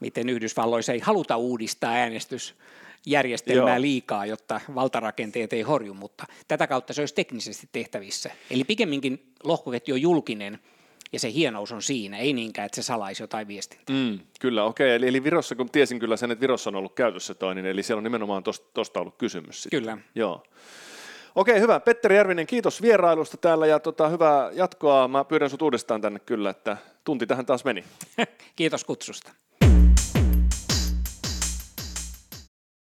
miten Yhdysvalloissa ei haluta uudistaa äänestysjärjestelmää Joo. liikaa, jotta valtarakenteet ei horju, mutta tätä kautta se olisi teknisesti tehtävissä. Eli pikemminkin lohkoketju on julkinen ja se hienous on siinä, ei niinkään, että se salaisi jotain viestintää. Mm, kyllä, okei. Eli, eli Virossa, kun tiesin kyllä sen, että Virossa on ollut käytössä toi, niin eli siellä on nimenomaan tuosta ollut kysymys. Sitten. Kyllä. Joo. Okei, hyvä. Petteri Järvinen, kiitos vierailusta täällä ja tota, hyvää jatkoa. Mä pyydän sut uudestaan tänne kyllä, että tunti tähän taas meni. Kiitos kutsusta.